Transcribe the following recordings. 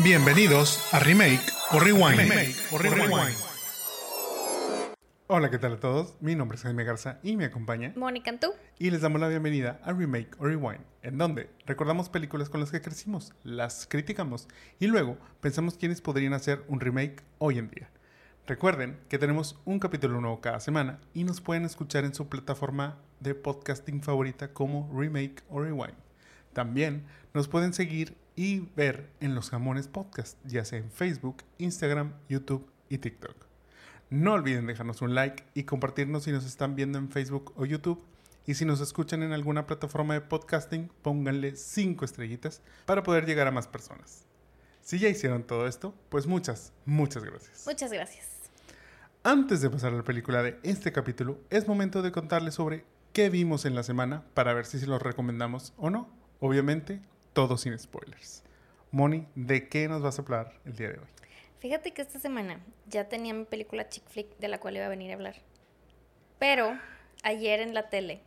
Bienvenidos a Remake o Rewind. Hola, ¿qué tal a todos? Mi nombre es Jaime Garza y me acompaña Mónica Antú. Y les damos la bienvenida a Remake o Rewind, en donde recordamos películas con las que crecimos, las criticamos y luego pensamos quiénes podrían hacer un remake hoy en día. Recuerden que tenemos un capítulo nuevo cada semana y nos pueden escuchar en su plataforma de podcasting favorita como Remake o Rewind. También nos pueden seguir y ver en los jamones podcast, ya sea en Facebook, Instagram, YouTube y TikTok. No olviden dejarnos un like y compartirnos si nos están viendo en Facebook o YouTube. Y si nos escuchan en alguna plataforma de podcasting, pónganle 5 estrellitas para poder llegar a más personas. Si ya hicieron todo esto, pues muchas, muchas gracias. Muchas gracias. Antes de pasar a la película de este capítulo, es momento de contarles sobre qué vimos en la semana para ver si se los recomendamos o no. Obviamente, todo sin spoilers. Moni, ¿de qué nos vas a hablar el día de hoy? Fíjate que esta semana ya tenía mi película chick flick de la cual iba a venir a hablar. Pero ayer en la tele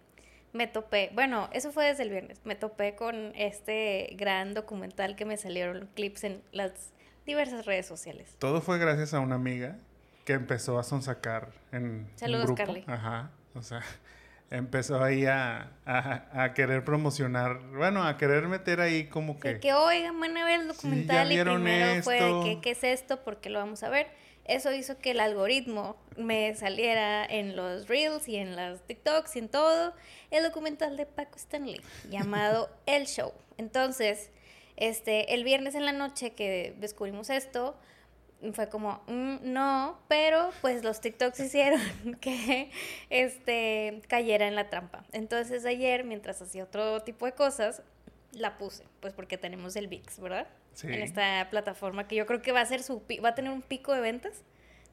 me topé, bueno, eso fue desde el viernes, me topé con este gran documental que me salieron clips en las diversas redes sociales. Todo fue gracias a una amiga que empezó a sonsacar en Saludos, un grupo. Carly. Ajá, o sea, empezó ahí a, a, a, querer promocionar, bueno, a querer meter ahí como que... Que, que oigan, van a ver el documental Sí, y primero vieron fue esto. que qué es esto, porque lo vamos a ver. Eso hizo que el algoritmo me saliera en los reels y en las TikToks y en todo el documental de Paco Stanley llamado El Show. Entonces, este, el viernes en la noche que descubrimos esto, fue como, "Mm, no, pero pues los TikToks hicieron que este, cayera en la trampa. Entonces ayer, mientras hacía otro tipo de cosas, la puse, pues porque tenemos el VIX, ¿verdad? Sí. En esta plataforma que yo creo que va a ser su va a tener un pico de ventas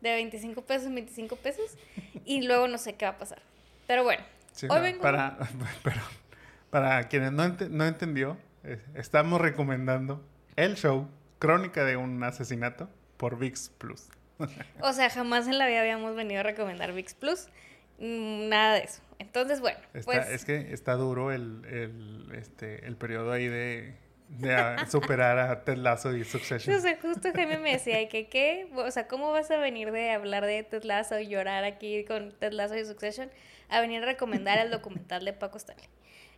de 25 pesos en 25 pesos y luego no sé qué va a pasar. Pero bueno, Sí, hoy no, vengo para, pero, para quienes no, ente- no entendió, estamos recomendando el show Crónica de un asesinato por VIX Plus. O sea, jamás en la vida habíamos venido a recomendar VIX Plus. Nada de eso. Entonces, bueno, Está- pues Es que está duro el, el, este, el periodo ahí de, de superar a Ted Lasso y Succession. o sea, justo Jaime me decía ¿y que qué, o sea, ¿cómo vas a venir de hablar de Ted Lasso y llorar aquí con Ted Lasso y Succession a venir a recomendar el documental de Paco Stanley?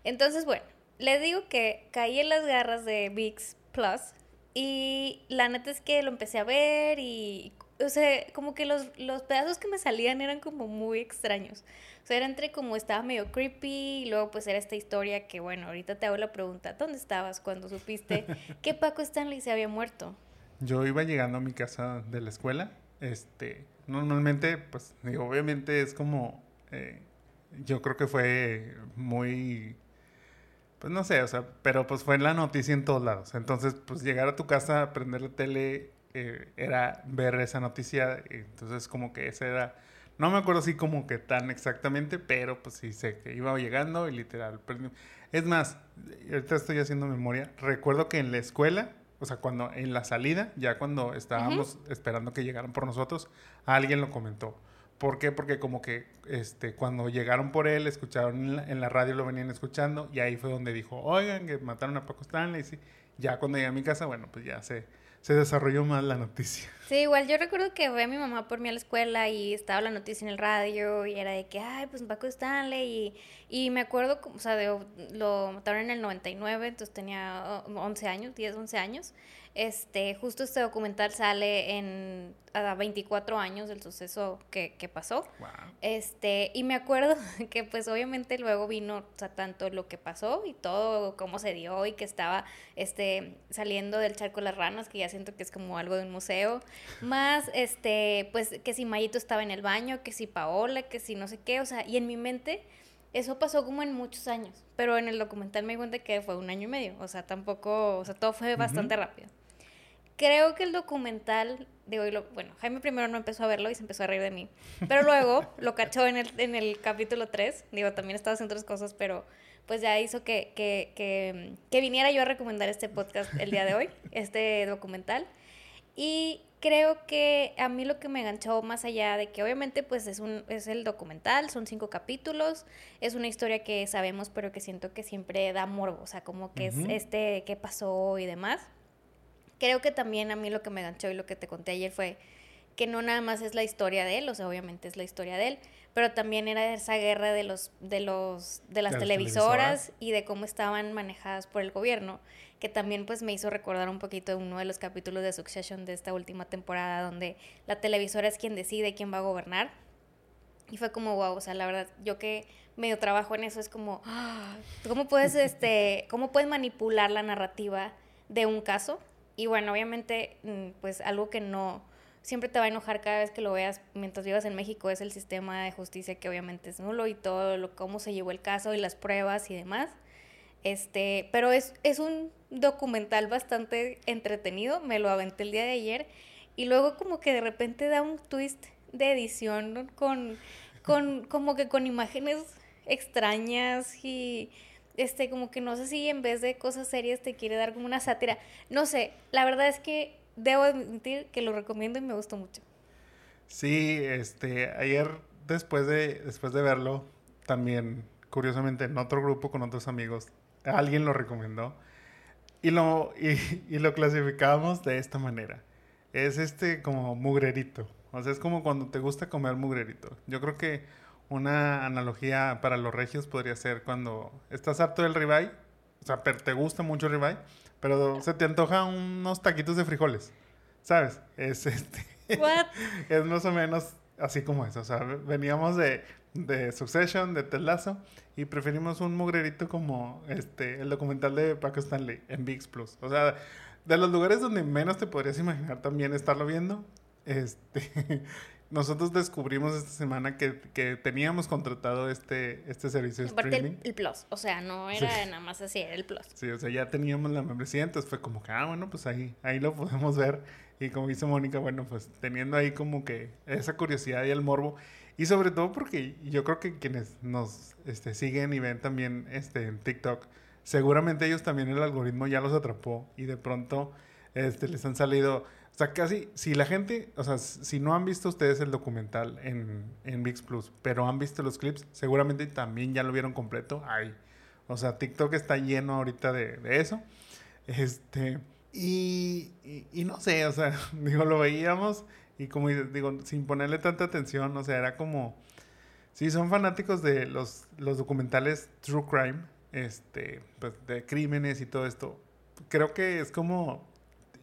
Entonces, bueno, les digo que caí en las garras de VIX Plus y la neta es que lo empecé a ver y, o sea, como que los, los pedazos que me salían eran como muy extraños. O sea, era entre como estaba medio creepy y luego pues era esta historia que, bueno, ahorita te hago la pregunta, ¿dónde estabas cuando supiste que Paco Stanley se había muerto? Yo iba llegando a mi casa de la escuela. Este, normalmente, pues, digo, obviamente es como, eh, yo creo que fue muy, pues no sé, o sea, pero pues fue en la noticia en todos lados. Entonces, pues llegar a tu casa, prender la tele, eh, era ver esa noticia. Entonces, como que esa era, no me acuerdo así como que tan exactamente, pero pues sí sé que iba llegando y literal. Es más, ahorita estoy haciendo memoria. Recuerdo que en la escuela, o sea, cuando en la salida, ya cuando estábamos esperando que llegaran por nosotros, alguien lo comentó. ¿Por qué? Porque como que este, cuando llegaron por él, escucharon en la, en la radio, lo venían escuchando, y ahí fue donde dijo, oigan, que mataron a Paco Stanley. Sí. Ya cuando llegué a mi casa, bueno, pues ya se, se desarrolló más la noticia. Sí, igual yo recuerdo que fue mi mamá por mí a la escuela y estaba la noticia en el radio y era de que, ay, pues Paco Stanley y, y me acuerdo, o sea, de- lo mataron en el 99, entonces tenía oh, 11 años, 10, 11 años. Este, justo este documental sale en a 24 años del suceso que, que pasó. Wow. Este, y me acuerdo que pues obviamente luego vino, o sea, tanto lo que pasó y todo cómo se dio y que estaba este saliendo del charco las ranas, que ya siento que es como algo de un museo, más este, pues que si Mayito estaba en el baño, que si Paola, que si no sé qué, o sea, y en mi mente eso pasó como en muchos años, pero en el documental me di cuenta que fue un año y medio, o sea, tampoco, o sea, todo fue bastante rápido. Creo que el documental, digo, y lo- bueno, Jaime primero no empezó a verlo y se empezó a reír de mí, pero luego lo cachó en el, en el capítulo 3, digo, también estaba haciendo otras cosas, pero pues ya hizo que, que, que, que viniera yo a recomendar este podcast el día de hoy, este documental. Y creo que a mí lo que me enganchó más allá de que obviamente pues es un es el documental, son cinco capítulos, es una historia que sabemos pero que siento que siempre da morbo, o sea, como que es este qué pasó y demás. Creo que también a mí lo que me ganchó y lo que te conté ayer fue que no nada más es la historia de él, o sea, obviamente es la historia de él, pero también era esa guerra de los de los de las, televisoras, y de cómo estaban manejadas por el gobierno, que también pues me hizo recordar un poquito uno de los capítulos de Succession de esta última temporada donde la televisora es quien decide quién va a gobernar. Y fue como wow, o sea, la verdad, yo que medio trabajo en eso es como cómo puedes este cómo puedes manipular la narrativa de un caso y bueno, obviamente mm, pues algo que no siempre te va a enojar cada vez que lo veas mientras vivas en México es el sistema de justicia que obviamente es nulo y todo lo cómo se llevó el caso y las pruebas y demás. Este, pero es, es un documental bastante entretenido, me lo aventé el día de ayer y luego como que de repente da un twist de edición con, con como que con imágenes extrañas y este como que no sé si en vez de cosas serias te quiere dar como una sátira. No sé, la verdad es que debo admitir que lo recomiendo y me gustó mucho. Sí, este, ayer después de, después de verlo, también, curiosamente, en otro grupo con otros amigos, alguien lo recomendó y lo, y, lo clasificábamos de esta manera. Es este como mugrerito. O sea, es como cuando te gusta comer mugrerito. Yo creo que una analogía para los regios podría ser cuando estás harto del ribeye, o sea, te gusta mucho el ribeye, pero se te antoja unos taquitos de frijoles, ¿sabes? Es este. es más o menos así como eso. O sea, veníamos de, de Succession, de Telazo, y preferimos un mugrerito como este, el documental de Paco Stanley en VIX Plus. O sea, de los lugares donde menos te podrías imaginar también estarlo viendo, este, nosotros descubrimos esta semana que, que teníamos contratado este, este servicio de streaming. El, el, Plus, o sea, no era nada más así, era el Plus. Sí, o sea, ya teníamos la membresía, entonces fue como que, ah, bueno, pues ahí, ahí lo podemos ver. Y como dice Mónica, bueno, pues teniendo ahí como que esa curiosidad y el morbo. Y sobre todo porque yo creo que quienes nos este, siguen y ven también este, en TikTok, seguramente ellos también el algoritmo ya los atrapó y de pronto este, les han salido sea, casi, si la gente, o sea, si no han visto ustedes el documental en, en VIX Plus, pero han visto los clips, seguramente también ya lo vieron completo ahí. O sea, TikTok está lleno ahorita de, eso. Este, y, y, no sé, o sea, digo, lo veíamos y como digo, sin ponerle tanta atención, o sea, era como, si son fanáticos de los, los documentales True Crime, este, pues de crímenes y todo esto, creo que es como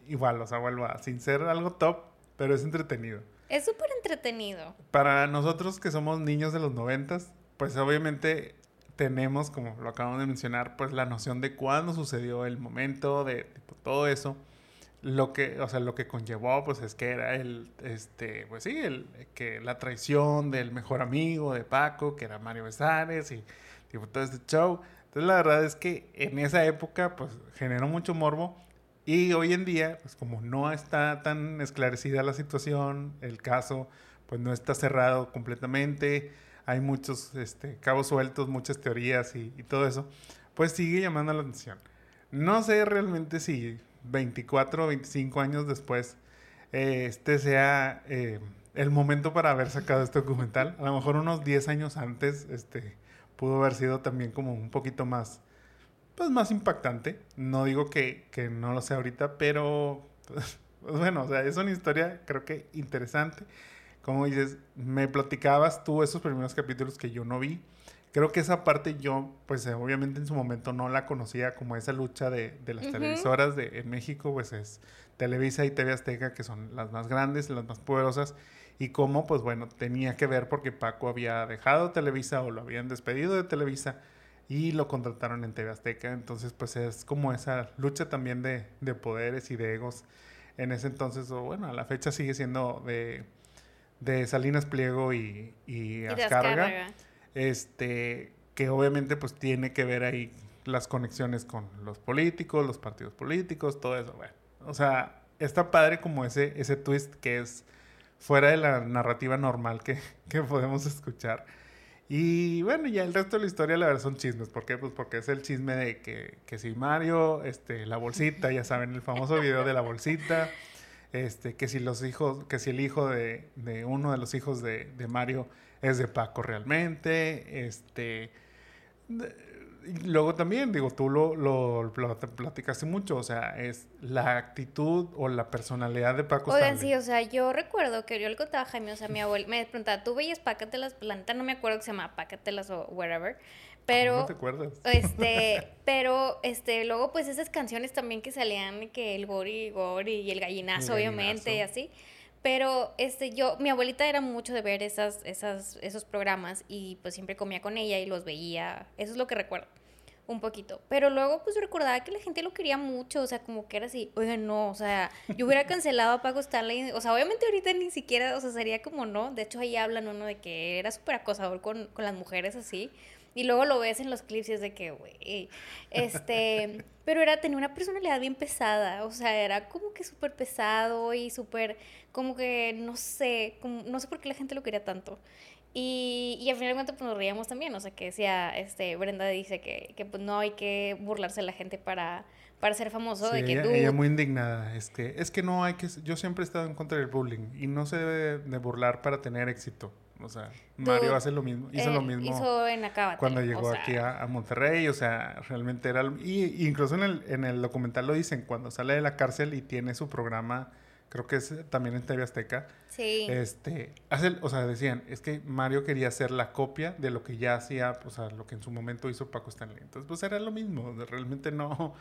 igual, o sea, vuelvo a, sin ser algo top, pero es entretenido. Es súper entretenido. Para nosotros que somos niños de los noventas, pues obviamente tenemos, como lo acabamos de mencionar, pues la noción de cuándo sucedió el momento, de todo eso. Lo que, o sea, lo que conllevó, pues es que era el, este, pues sí, el, que la traición del mejor amigo de Paco, que era Mario Besares y tipo, todo este show. Entonces la verdad es que en esa época, pues generó mucho morbo y hoy en día, pues como no está tan esclarecida la situación, el caso, pues no está cerrado completamente, hay muchos este, cabos sueltos, muchas teorías y, todo eso, pues sigue llamando la atención. No sé realmente si 24 o 25 años después eh, este sea eh, el momento para haber sacado este documental. A lo mejor unos 10 años antes este, pudo haber sido también como un poquito más pues más impactante. No digo que, que no lo sea ahorita, pero pues, bueno, o sea, es una historia creo que interesante. Como dices, me platicabas tú esos primeros capítulos que yo no vi. Creo que esa parte yo, pues obviamente en su momento no la conocía como esa lucha de, de las televisoras de, en México, pues es Televisa y TV Azteca, que son las más grandes, las más poderosas, y cómo, pues bueno, tenía que ver porque Paco había dejado Televisa o lo habían despedido de Televisa y lo contrataron en TV Azteca. Entonces, pues es como esa lucha también de, de poderes y de egos en ese entonces, o bueno, a la fecha sigue siendo de, de Salinas Pliego y, y, Azcárraga, este, que obviamente pues tiene que ver ahí las conexiones con los políticos, los partidos políticos, todo eso, bueno. O sea, está padre como ese, ese twist que es fuera de la narrativa normal que, que podemos escuchar. Y bueno, ya el resto de la historia, la verdad, son chismes. ¿Por qué? Pues porque es el chisme de que, que si Mario, este, la bolsita, ya saben, el famoso video de la bolsita. Este, que si los hijos, que si el hijo de, de uno de los hijos de, de, Mario es de Paco realmente. Este. Y luego también, digo, tú lo, lo, lo platicaste mucho, o sea, es la actitud o la personalidad de Paco Oigan, sí, o sea, yo recuerdo que yo le contaba a Jaime, o sea, mi abuela me preguntaba, ¿tú veías Pácatelas? Planta, no me acuerdo que se llama Pácatelas o whatever. Pero, ¿No te acuerdas? Este, pero, este, luego, pues esas canciones también que salían, que el Gori, Gori y el gallinazo, obviamente, y así. Pero este, yo, mi abuelita era mucho de ver esas, esas, esos programas y pues siempre comía con ella y los veía. Eso es lo que recuerdo un poquito. Pero luego, pues recordaba que la gente lo quería mucho, o sea, como que era así, oigan, no, o sea, yo hubiera cancelado a Paco Stanley, o sea, obviamente ahorita ni siquiera, o sea, sería como no, de hecho ahí hablan uno de que era súper acosador con, con las mujeres así, y luego lo ves en los clips y es de que, güey, este, pero era, tenía una personalidad bien pesada, o sea, era como que súper pesado y súper, como que, no sé, como, no sé por qué la gente lo quería tanto. Y, y al final de cuentas pues, nos reíamos también, o sea, que decía, este, Brenda dice que, que pues no hay que burlarse de la gente para, para ser famoso. de que ella muy indignada, es que, es que no hay que, yo siempre he estado en contra del bullying y no se debe de burlar para tener éxito. O sea, Mario hace lo mismo, hizo lo mismo. Hizo en Acábate, Cuando llegó o sea, aquí a, a, Monterrey, o sea, realmente era... Y, incluso en el, en el documental lo dicen, cuando sale de la cárcel y tiene su programa, creo que es también en TV Azteca. Sí. Este, hace, o sea, decían, es que Mario quería hacer la copia de lo que ya hacía, o sea, lo que en su momento hizo Paco Stanley. Entonces, pues era lo mismo, realmente no...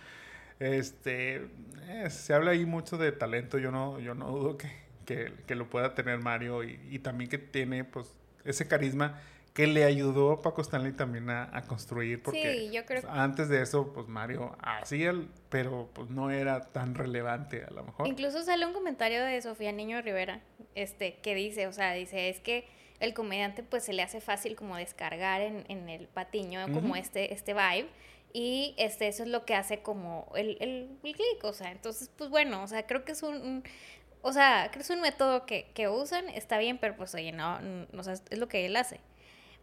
Este, eh, se habla ahí mucho de talento, yo no, yo no dudo que, que, que, lo pueda tener Mario y, y, también que tiene pues ese carisma que le ayudó a Paco Stanley también a, a construir porque sí, yo creo... antes de eso pues Mario hacía pero pues no era tan relevante a lo mejor incluso sale un comentario de Sofía Niño Rivera este que dice o sea dice es que el comediante pues se le hace fácil como descargar en, en el patiño como uh -huh. este este vibe y este eso es lo que hace como el, el, el click, o sea, entonces pues bueno, o sea, creo que es un, un o sea, creo que es un método que, que, usan, está bien, pero pues oye, no, no, o sea, es lo que él hace.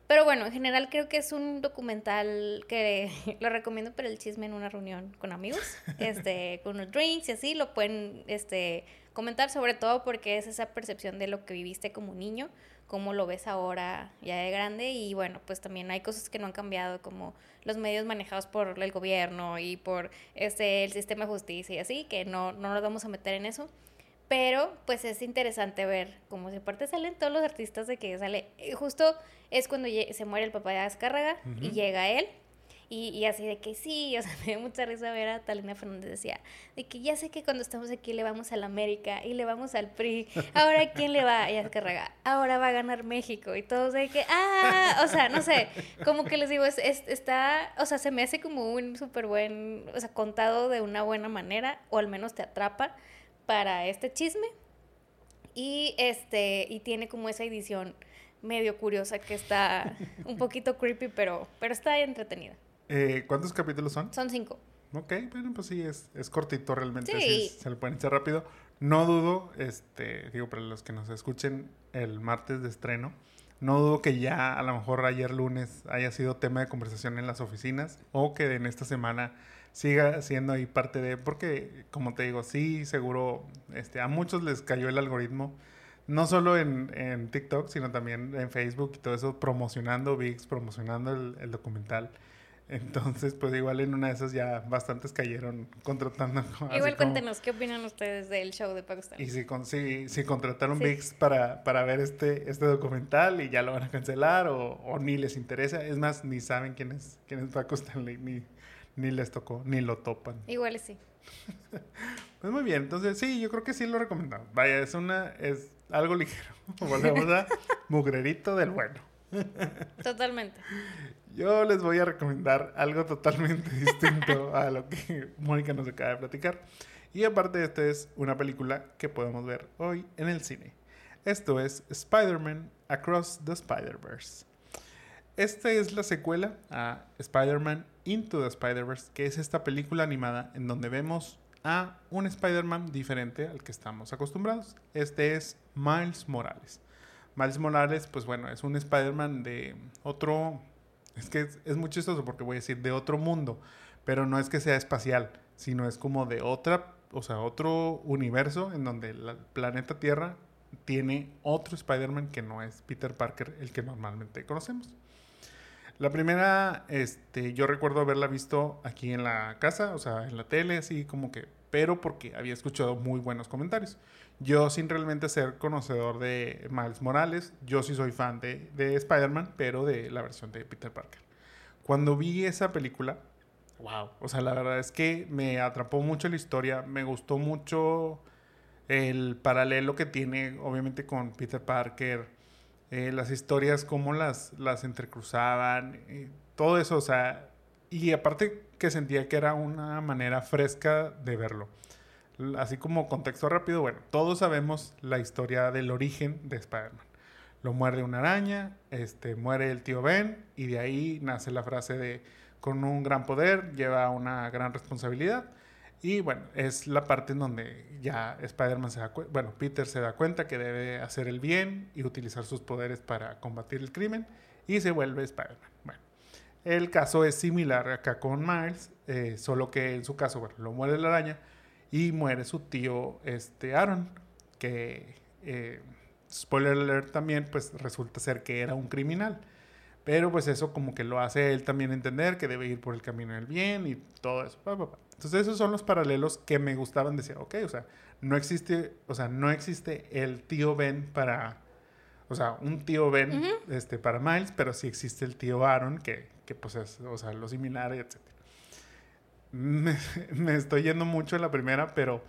Pero bueno, en general creo que es un documental que lo recomiendo para el chisme en una reunión con amigos, este, con unos drinks y así, lo pueden este, comentar sobre todo porque es esa percepción de lo que viviste como niño, cómo lo ves ahora ya de grande y bueno, pues también hay cosas que no han cambiado como los medios manejados por el gobierno y por este, el sistema de justicia y así, que no, no nos vamos a meter en eso. Pero pues es interesante ver cómo se parte salen todos los artistas de que sale. Justo es cuando se muere el papá de Azcárraga uh -huh. y llega él. Y, y, así de que sí, o sea, me dio mucha risa ver a Talina Fernández decía, de que ya sé que cuando estamos aquí le vamos a la América y le vamos al PRI, ahora ¿quién le va? Y Azcárraga, ahora va a ganar México y todos de que, ah, o sea, no sé, como que les digo, es, es, está, o sea, se me hace como un súper buen, o sea, contado de una buena manera, o al menos te atrapa para este chisme. Y este, y tiene como esa edición medio curiosa que está un poquito creepy, pero, pero está entretenida. Eh, ¿Cuántos capítulos son? Son cinco. Ok, bueno, pues sí, es, es cortito realmente. Sí. sí. se lo pueden echar rápido. No dudo, este, digo, para los que nos escuchen el martes de estreno, no dudo que ya a lo mejor ayer lunes haya sido tema de conversación en las oficinas o que en esta semana siga siendo ahí parte de, porque como te digo, sí, seguro, este, a muchos les cayó el algoritmo, no solo en, en TikTok, sino también en Facebook y todo eso, promocionando VIX, promocionando el, el, documental. Entonces, pues igual en una de esas ya bastantes cayeron contratando. Igual cuéntenos, ¿qué opinan ustedes del show de Pakistan? Y si, con, si, si contrataron sí. VIX para, para ver este, este documental y ya lo van a cancelar o, o ni les interesa, es más, ni saben quién es, quién es Paco Stanley, ni ni les tocó, ni lo topan. Igual sí. pues muy bien, entonces sí, yo creo que sí lo recomendamos. Vaya, es una, es algo ligero. Volvemos a mugrerito del bueno. Totalmente. Yo les voy a recomendar algo totalmente distinto a lo que Mónica nos acaba de platicar. Y aparte, esta es una película que podemos ver hoy en el cine. Esto es Spider-Man Across the Spider-Verse. Esta es la secuela a Spider-Man Into the Spider-Verse, que es esta película animada en donde vemos a un Spider-Man diferente al que estamos acostumbrados. Este es Miles Morales. Miles Morales, pues bueno, es un Spider-Man de otro... Es que es, es, muy chistoso porque voy a decir de otro mundo, pero no es que sea espacial, sino es como de otra, o sea, otro universo en donde el planeta Tierra tiene otro Spider-Man que no es Peter Parker, el que normalmente conocemos. La primera, este, yo recuerdo haberla visto aquí en la casa, o sea, en la tele, así como que, pero porque había escuchado muy buenos comentarios. Yo sin realmente ser conocedor de Miles Morales, yo sí soy fan de, de Spider-Man, pero de la versión de Peter Parker. Cuando vi esa película, wow, o sea, la verdad es que me atrapó mucho la historia, me gustó mucho el paralelo que tiene, obviamente, con Peter Parker, eh, las historias, cómo las, las entrecruzaban, todo eso, o sea, y aparte que sentía que era una manera fresca de verlo. Así como contexto rápido, bueno, todos sabemos la historia del origen de Spider-Man. Lo muerde una araña, este, muere el tío Ben y de ahí nace la frase de con un gran poder lleva una gran responsabilidad. Y bueno, es la parte en donde ya Spider-Man se da bueno, Peter se da cuenta que debe hacer el bien y utilizar sus poderes para combatir el crimen y se vuelve Spider-Man. Bueno, el caso es similar acá con Miles, eh, solo que en su caso, bueno, lo muere la araña y muere su tío este, Aaron, que, eh, spoiler alert también, pues resulta ser que era un criminal. Pero pues eso como que lo hace él también entender que debe ir por el camino del bien y todo eso. Entonces esos son los paralelos que me gustaban. Decía, ok, o sea, no existe, o sea, no existe el tío Ben para, o sea, un tío Ben este, para Miles, pero sí existe el tío Aaron que, que pues es, o sea, lo similar, etc. Me, me, estoy yendo mucho en la primera, pero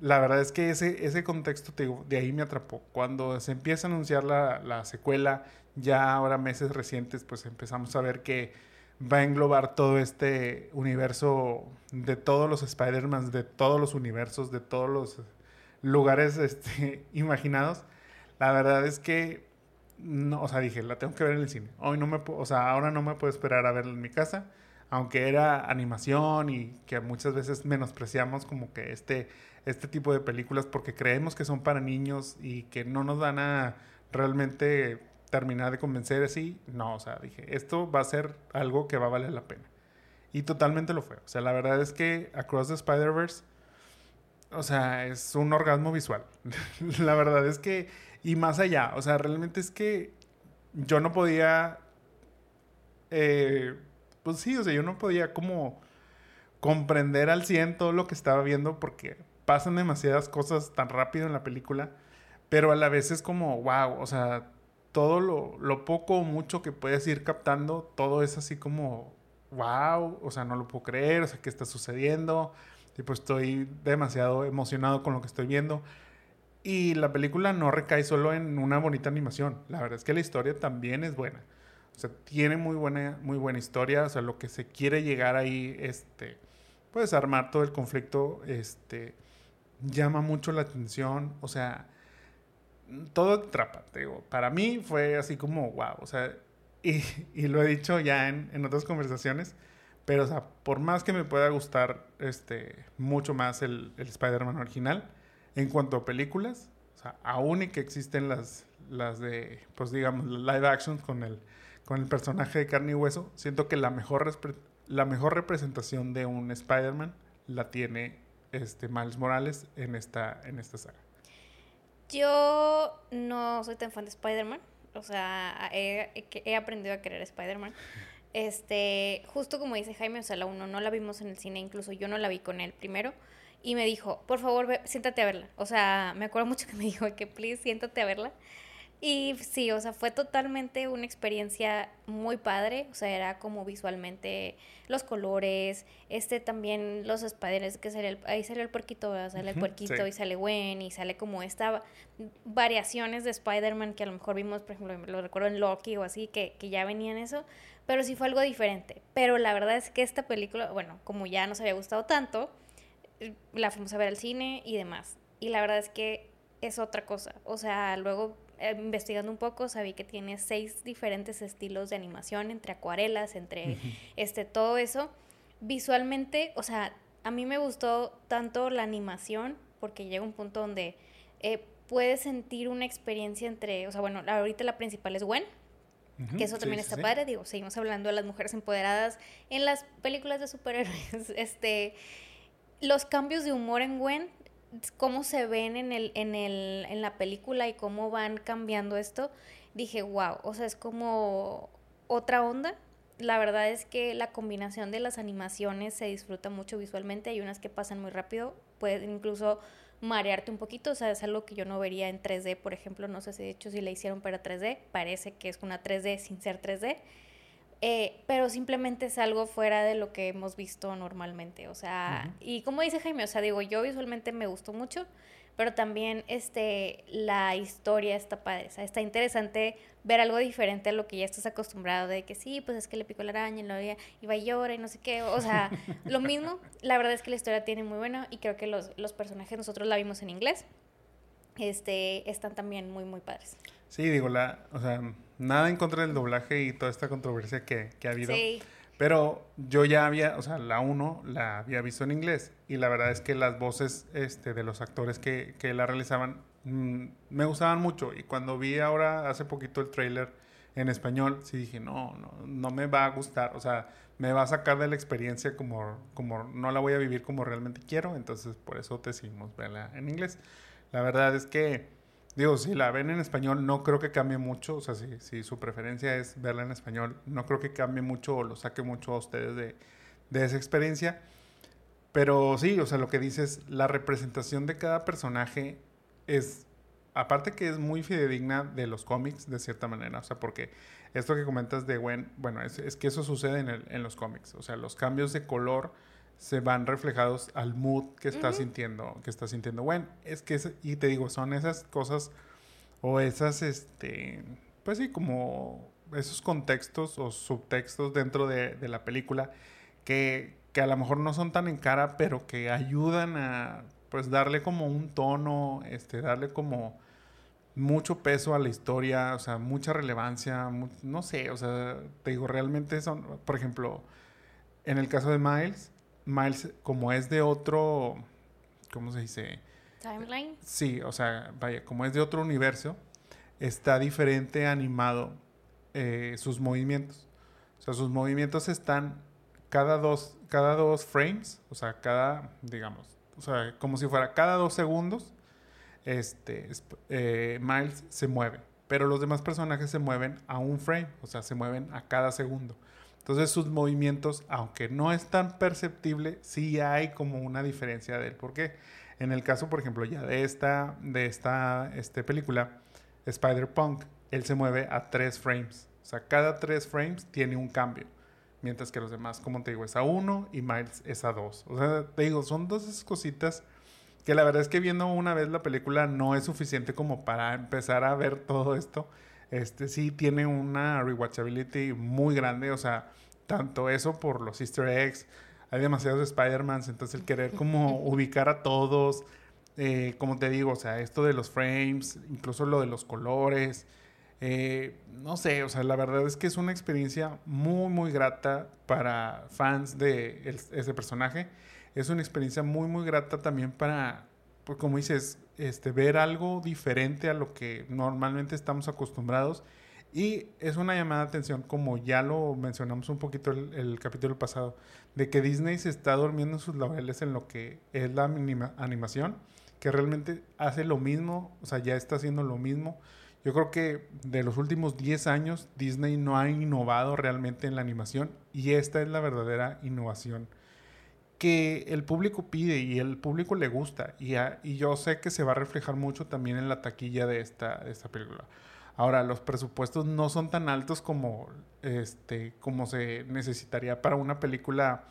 la verdad es que ese, ese contexto te de ahí me atrapó. Cuando se empieza a anunciar la, la secuela, ya ahora meses recientes, pues empezamos a ver que va a englobar todo este universo de todos los Spider-Man, de todos los universos, de todos los lugares este, imaginados. La verdad es que, no, o sea, dije, la tengo que ver en el cine. Hoy no me, o sea, ahora no me puedo esperar a verla en mi casa, aunque era animación y que muchas veces menospreciamos como que este, este tipo de películas porque creemos que son para niños y que no nos dan a realmente terminar de convencer así. No, o sea, dije, esto va a ser algo que va a valer la pena. Y totalmente lo fue. O sea, la verdad es que Across the Spider-Verse, o sea, es un orgasmo visual. la verdad es que, y más allá, o sea, realmente es que yo no podía, eh, pues sí, o sea, yo no podía como comprender al 100 todo lo que estaba viendo porque pasan demasiadas cosas tan rápido en la película, pero a la vez es como, wow, o sea, todo lo, poco o mucho que puedes ir captando, todo es así como, wow, o sea, no lo puedo creer, o sea, ¿qué está sucediendo? Y pues estoy demasiado emocionado con lo que estoy viendo. Y la película no recae solo en una bonita animación. La verdad es que la historia también es buena. O sea, tiene muy buena, muy buena historia. O sea, lo que se quiere llegar ahí, este, puedes armar todo el conflicto, este, llama mucho la atención. O sea, todo atrapa, te digo. Para mí fue así como, wow, o sea, y, y lo he dicho ya en, en, otras conversaciones, pero, o sea, por más que me pueda gustar este, mucho más el, el Spider-Man original, en cuanto a películas, o sea, aún y que existen las, las de, pues digamos, live action con el, con el personaje de carne y hueso, siento que la mejor, la mejor representación de un Spider-Man la tiene este Miles Morales en esta, en esta saga. Yo no soy tan fan de Spider-Man. O sea, he, he, aprendido a querer Spider-Man. Este, justo como dice Jaime, o sea, la uno no la vimos en el cine, incluso yo no la vi con él primero. Y me dijo, por favor, siéntate a verla. O sea, me acuerdo mucho que me dijo que, please, siéntate a verla. Y sí, o sea, fue totalmente una experiencia muy padre, o sea, era como visualmente los colores, este también los spider que sale el, ahí sale el puerquito, sale el puerquito y sale Gwen y sale como esta variaciones de Spider-Man que a lo mejor vimos, por ejemplo, lo recuerdo en Loki o así, que, que ya venían eso, pero sí fue algo diferente. Pero la verdad es que esta película, bueno, como ya nos había gustado tanto, la fuimos a ver al cine y demás. Y la verdad es que es otra cosa, o sea, luego eh, investigando un poco, sabí que tiene seis diferentes estilos de animación, entre acuarelas, entre este, todo eso. Visualmente, o sea, a mí me gustó tanto la animación, porque llega un punto donde eh, puedes sentir una experiencia entre, o sea, bueno, ahorita la principal es Gwen, que eso también está padre, digo, seguimos hablando de las mujeres empoderadas en las películas de superhéroes, este, los cambios de humor en Gwen cómo se ven en, el, en, el, en la película y cómo van cambiando esto, dije, wow, o sea, es como otra onda. la verdad es que la combinación de las animaciones se disfruta mucho visualmente. Hay unas que pasan muy rápido, pueden incluso marearte un poquito, o sea, es algo que yo no vería en 3D, por ejemplo, no sé si de hecho si la hicieron para 3D, parece que es una 3D sin ser 3D, eh, pero simplemente es algo fuera de lo que hemos visto normalmente, o sea, y como dice Jaime, o sea, digo, yo visualmente me gustó mucho, pero también este, la historia está padre, o sea, está interesante ver algo diferente a lo que ya estás acostumbrado, de que sí, pues es que le picó la araña y, lo, y va y llora y no sé qué, o sea, lo mismo, la verdad es que la historia tiene muy buena y creo que los, los personajes nosotros la vimos en inglés, este, están también muy, muy padres. Sí, digo, la, o sea, nada en contra del doblaje y toda esta controversia que, que ha habido. Sí. Pero yo ya había, o sea, la 1 la había visto en inglés y la verdad es que las voces este, de los actores que, que la realizaban mm, me gustaban mucho y cuando vi ahora hace poquito el trailer en español, sí dije, no, no, no me va a gustar, o sea, me va a sacar de la experiencia como, como no la voy a vivir como realmente quiero, entonces por eso decidimos verla en inglés. La verdad es que Digo, si la ven en español, no creo que cambie mucho. O sea, si, si su preferencia es verla en español, no creo que cambie mucho o lo saque mucho a ustedes de, de esa experiencia. Pero sí, o sea, lo que dices, la representación de cada personaje es, aparte que es muy fidedigna de los cómics, de cierta manera. O sea, porque esto que comentas de Gwen, bueno, es, es que eso sucede en, el, en, los cómics. O sea, los cambios de color se van reflejados al mood que está sintiendo, que está sintiendo Gwen. Es que, y te digo, son esas cosas o esas, este, pues sí, como esos contextos o subtextos dentro de, la película que, que, a lo mejor no son tan en cara, pero que ayudan a, pues, darle como un tono, este, darle como mucho peso a la historia, o sea, mucha relevancia, no sé, o sea, te digo, realmente son, por ejemplo, en el caso de Miles, Miles, como es de otro, ¿cómo se dice? Timeline. Sí, o sea, vaya, como es de otro universo, está diferente animado eh, sus movimientos. O sea, sus movimientos están cada dos, cada dos frames, o sea, cada, digamos, o sea, como si fuera cada dos segundos, este, eh, Miles se mueve. Pero los demás personajes se mueven a un frame, o sea, se mueven a cada segundo. Entonces sus movimientos, aunque no es tan perceptible, sí hay como una diferencia de él. Porque en el caso, por ejemplo, ya de esta, de esta este, película, Spider-Punk, él se mueve a tres frames. O sea, cada tres frames tiene un cambio. Mientras que los demás, como te digo, es a uno y Miles es a dos. O sea, te digo, son dos esas cositas que la verdad es que viendo una vez la película no es suficiente como para empezar a ver todo esto este sí tiene una rewatchability muy grande, o sea, tanto eso por los easter eggs, hay demasiados Spider-Mans, entonces el querer como ubicar a todos, eh, como te digo, o sea, esto de los frames, incluso lo de los colores, eh, no sé, o sea, la verdad es que es una experiencia muy, muy grata para fans de ese personaje. Es una experiencia muy, muy grata también para, pues como dices, este, ver algo diferente a lo que normalmente estamos acostumbrados. Y es una llamada de atención, como ya lo mencionamos un poquito el, el capítulo pasado, de que Disney se está durmiendo en sus laureles en lo que es la animación, que realmente hace lo mismo, o sea, ya está haciendo lo mismo. Yo creo que de los últimos 10 años Disney no ha innovado realmente en la animación y esta es la verdadera innovación que el público pide y el público le gusta. Y, yo sé que se va a reflejar mucho también en la taquilla de esta, esta película. Ahora, los presupuestos no son tan altos como, este, como se necesitaría para una película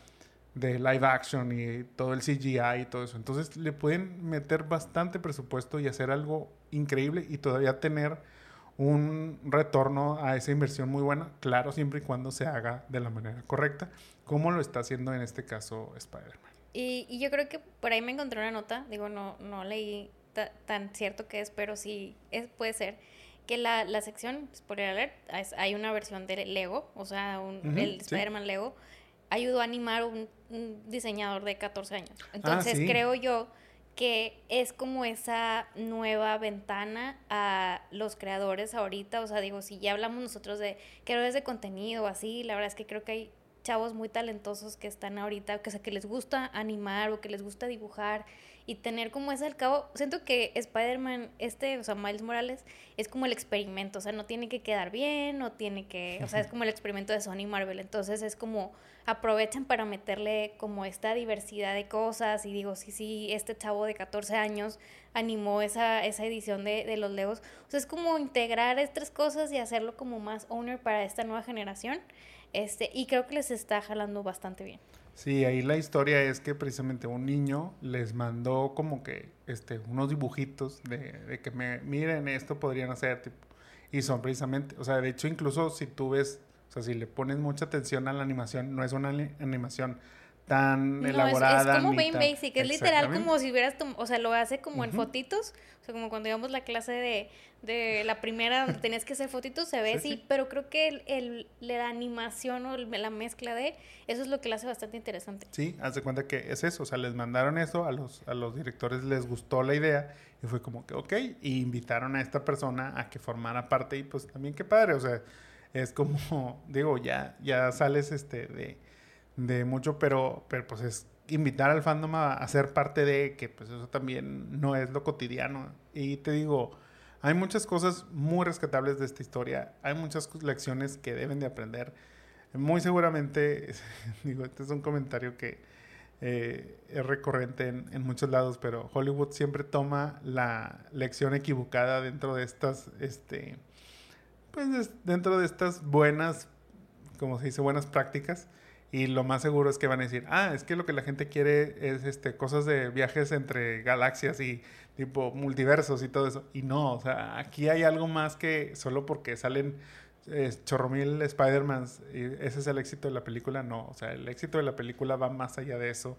de live action y todo el CGI y todo eso. Entonces le pueden meter bastante presupuesto y hacer algo increíble y todavía tener un retorno a esa inversión muy buena, claro, siempre y cuando se haga de la manera correcta, como lo está haciendo en este caso Spider-Man. Y, y, yo creo que por ahí me encontré una nota, digo, no, no leí tan cierto que es, pero sí es, puede ser, que la, la sección, spoiler alert, hay una versión de Lego, o sea, un, el Spider-Man Lego, ayudó a animar un, un, diseñador de 14 años. Ah, Entonces creo yo que es como esa nueva ventana a los creadores ahorita, o sea, digo, si ya hablamos nosotros de creadores de contenido o así, la verdad es que creo que hay chavos muy talentosos que están ahorita, que, sea, que les gusta animar o que les gusta dibujar y tener como ese al cabo, siento que Spider-Man, este, o sea, Miles Morales, es como el experimento, o sea, no tiene que quedar bien, no tiene que, o sea, es como el experimento de Sony Marvel, entonces es como aprovechan para meterle como esta diversidad de cosas y digo, sí, sí, este chavo de 14 años animó esa, esa edición de, de los Legos, o sea, es como integrar estas cosas y hacerlo como más owner para esta nueva generación, este, y creo que les está jalando bastante bien. Sí, ahí la historia es que precisamente un niño les mandó como que este, unos dibujitos de, de que me, miren, esto podrían hacer, tipo, y son precisamente, o sea, de hecho incluso si tú ves, o sea, si le pones mucha atención a la animación, no es una animación tan no, elaborada. Es, es como bien basic, es literal como si hubieras, o sea, lo hace como en fotitos, o sea, como cuando íbamos la clase de, de la primera donde tenías que hacer fotitos, se ve sí, sí, pero creo que el, el, la animación o la mezcla de eso es lo que le hace bastante interesante. Sí, haz de cuenta que es eso, o sea, les mandaron eso, a los, a los directores les gustó la idea y fue como que, ok, y invitaron a esta persona a que formara parte y pues también qué padre, o sea, es como, digo, ya, ya sales este de de mucho, pero, pero pues es invitar al fandom a, ser parte de que pues eso también no es lo cotidiano. Y te digo, hay muchas cosas muy rescatables de esta historia, hay muchas lecciones que deben de aprender. Muy seguramente, digo, este es un comentario que eh, es recurrente en, en, muchos lados, pero Hollywood siempre toma la lección equivocada dentro de estas, este, pues dentro de estas buenas, como se dice, buenas prácticas y lo más seguro es que van a decir, ah, es que lo que la gente quiere es este, cosas de viajes entre galaxias y tipo multiversos y todo eso. Y no, o sea, aquí hay algo más que solo porque salen eh, chorromil Spider-Mans y ese es el éxito de la película. No, o sea, el éxito de la película va más allá de eso.